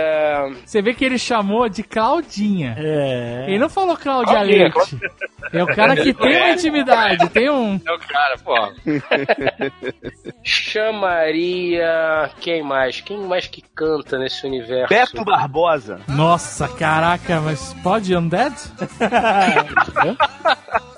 Você vê que ele chamou de Claudinha. É. Ele não falou Cláudia Claudinha, Leite. É o cara que tem uma intimidade, tem um. É o cara, pô. Chamaria. Quem mais? Quem mais que canta nesse universo? Beto Barbosa. Nossa, caraca, mas pode Undead?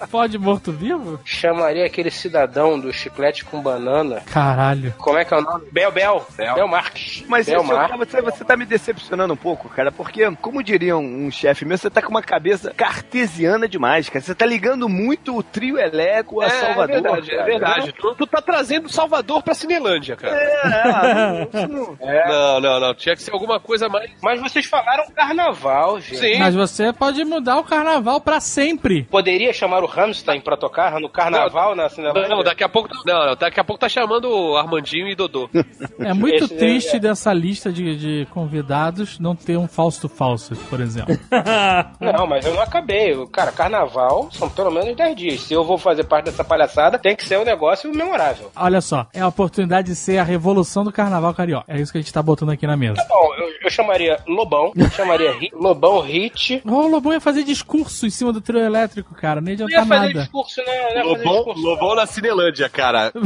pode morto-vivo? Chamaria aquele cidadão do chiclete com banana. Caralho. Como é que é o nome? Bel Bel. Bel, Marques. Mas Bel Marques. você, você tá me decepcionando um pouco, cara, porque, como diria um, um chefe meu, você tá com uma cabeça cartesiana demais, cara. Você tá ligando muito o trio elétrico a É, Salvador. é verdade, é cara. verdade. Tu, tu tá trazendo Salvador pra Cinelândia, cara. É, isso não- Não, não, não. Tinha que ser alguma coisa mais. Mas vocês falaram carnaval, gente. Sim. Mas você pode mudar o carnaval pra sempre. Poderia chamar o Hamstein pra tocar no carnaval na Cinelândia? Não, daqui a pouco. Não, não, daqui a pouco tá chamando o Armandinho e Dodô. É muito Esse é- triste dessa lista de, de convidados não ter um Fausto Fawcett, por exemplo. Não, mas eu não acabei. Cara, carnaval são pelo menos 10 dias. Se eu vou fazer parte dessa palhaçada, tem que ser um negócio memorável. Olha só, é a oportunidade de ser a revolução do carnaval carioca. É isso que a gente tá botando aqui na mesa. Bom, eu, eu chamaria Lobão, chamaria Hit, Lobão Hit. Oh, o Lobão ia fazer discurso em cima do trio elétrico, cara. Nem Não adianta ia fazer nada. discurso, né? Não fazer Lobão. Lobão na Cinelândia, cara.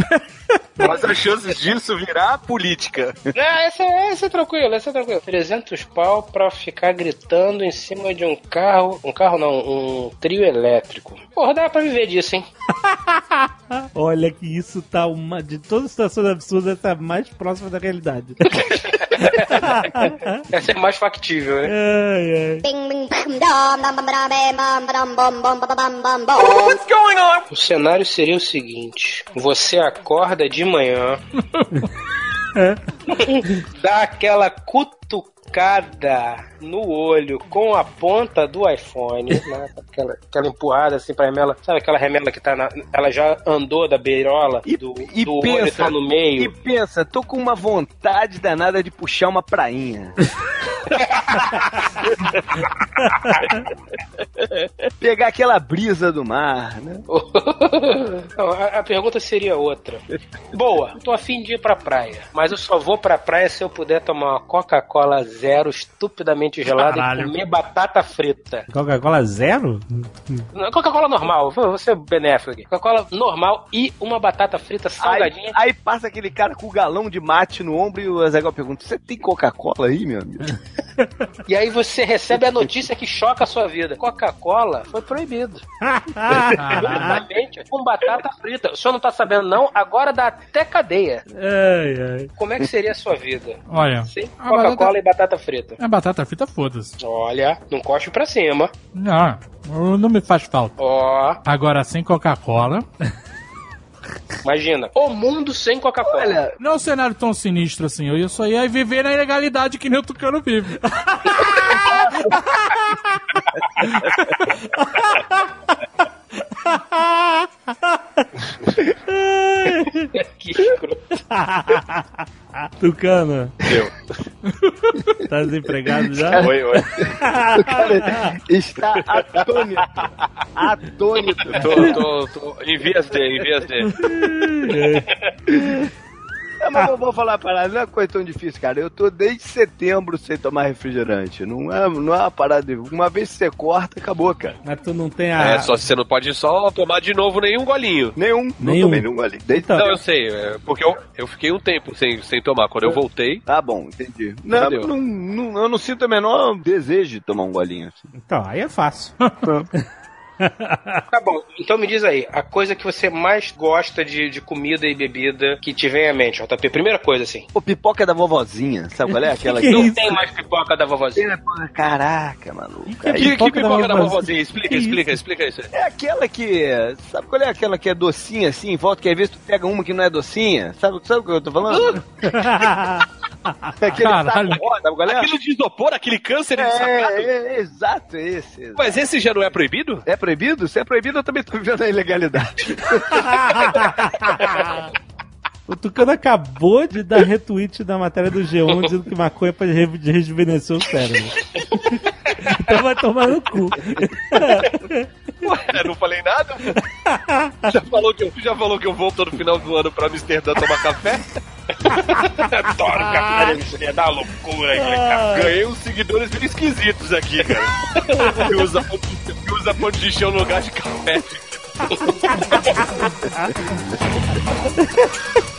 Mas as chances disso virar política. É, esse, é- esse é tranquilo, esse é tranquilo. 300 pau pra ficar gritando em cima de um carro. Um carro não, um trio elétrico. Porra, dá pra viver disso, hein? Olha que isso tá uma. De todas as situações absurdas, tá mais próxima da realidade. Essa é mais factível, né? Ai, ai. O cenário seria o seguinte: você acorda de manhã, dá aquela cutucada no olho com a ponta do iPhone, né? Aquela, aquela empurrada assim pra remela. Sabe aquela remela que tá na. Ela já andou da beirola E, do, e do olho pensa, tá no e meio. pensa, tô com uma vontade danada de puxar uma prainha. Pegar aquela brisa do mar, né? Não, a, a pergunta seria outra. Boa, tô afim de ir pra praia, mas eu só vou pra praia se eu puder tomar uma Coca-Cola zero estupidamente gelada Caralho. e comer batata frita. Coca-Cola zero? Coca-Cola normal, ser benéfico aqui. Coca-Cola normal e uma batata frita Aí, salgadinha. aí passa aquele cara com o galão de mate no ombro e o Azaghal pergunta: Você tem Coca-Cola aí, meu amigo? E aí você recebe a notícia que choca a sua vida. Coca-Cola foi proibido. Exatamente. Com batata frita. O senhor não tá sabendo, não? Agora dá até cadeia. ai, ai. Como é que seria a sua vida? Olha, Coca-Cola batata, e batata frita. a batata frita, foda-se. Olha, não coste pra cima. Não, não me faz falta. Ó, Agora, sem Coca-Cola. imagina. O mundo sem Coca-Cola. Olha, Não é um cenário tão sinistro assim. Eu só ia viver na ilegalidade que nem o Tucano vive. que escroto. Tucano, Eu. tá desempregado já? Oi, oi. o cara está atônito. Atônito. Tô, tô, tô. Em vias de, em vias de. É, mas eu vou falar uma parada, não é coisa tão difícil, cara. Eu tô desde setembro sem tomar refrigerante. Não é, não é uma parada. de- Uma vez que você corta, acabou, cara. Mas tu não tem a. É, só você não pode só tomar de novo nenhum golinho. Nenhum. Não Nenhum. tomei nenhum golinho. Desde Então. Não, eu sei, é, porque eu, eu fiquei um tempo sem, sem tomar. Quando eu voltei, Tá bom, entendi. Não, não, não- eu não sinto o menor desejo de tomar um golinho assim. Então, aí é fácil. Tá bom, então me diz aí, a coisa que você mais gosta de, de comida e bebida que te vem à mente, JP. Primeira coisa, assim. Pô, pipoca da vovozinha, sabe qual é? Aquela Que que. Não isso? tem mais pipoca da vovozinha. Caraca, maluco. Que que, que pipoca da pipoca da vovozinha? vovozinha? Explica, Que explica, explica isso. É aquela que. Sabe qual é aquela que é docinha assim, em volta, que às vezes tu pega uma que não é docinha? Sabe, sabe o que eu tô falando? Aquele Caralho. saco é? Aquilo de isopor, aquele câncer de sapato. É, é, exato, é esse. exato. Mas esse já não é proibido? É proibido? Se é proibido, eu também tô vivendo a ilegalidade. O Tucano acabou de dar retweet da matéria do G1 dizendo que maconha pode re- rejuvenescer o cérebro. então vai tomar no cu. Ué, não falei nada? Já falou, que eu, já falou que eu vou todo final do ano pra Amsterdã tomar café? Adoro café, dá loucura aquele café. Ganhei uns seguidores meio esquisitos aqui, cara. Que usa, que usa pão de chão no lugar de café.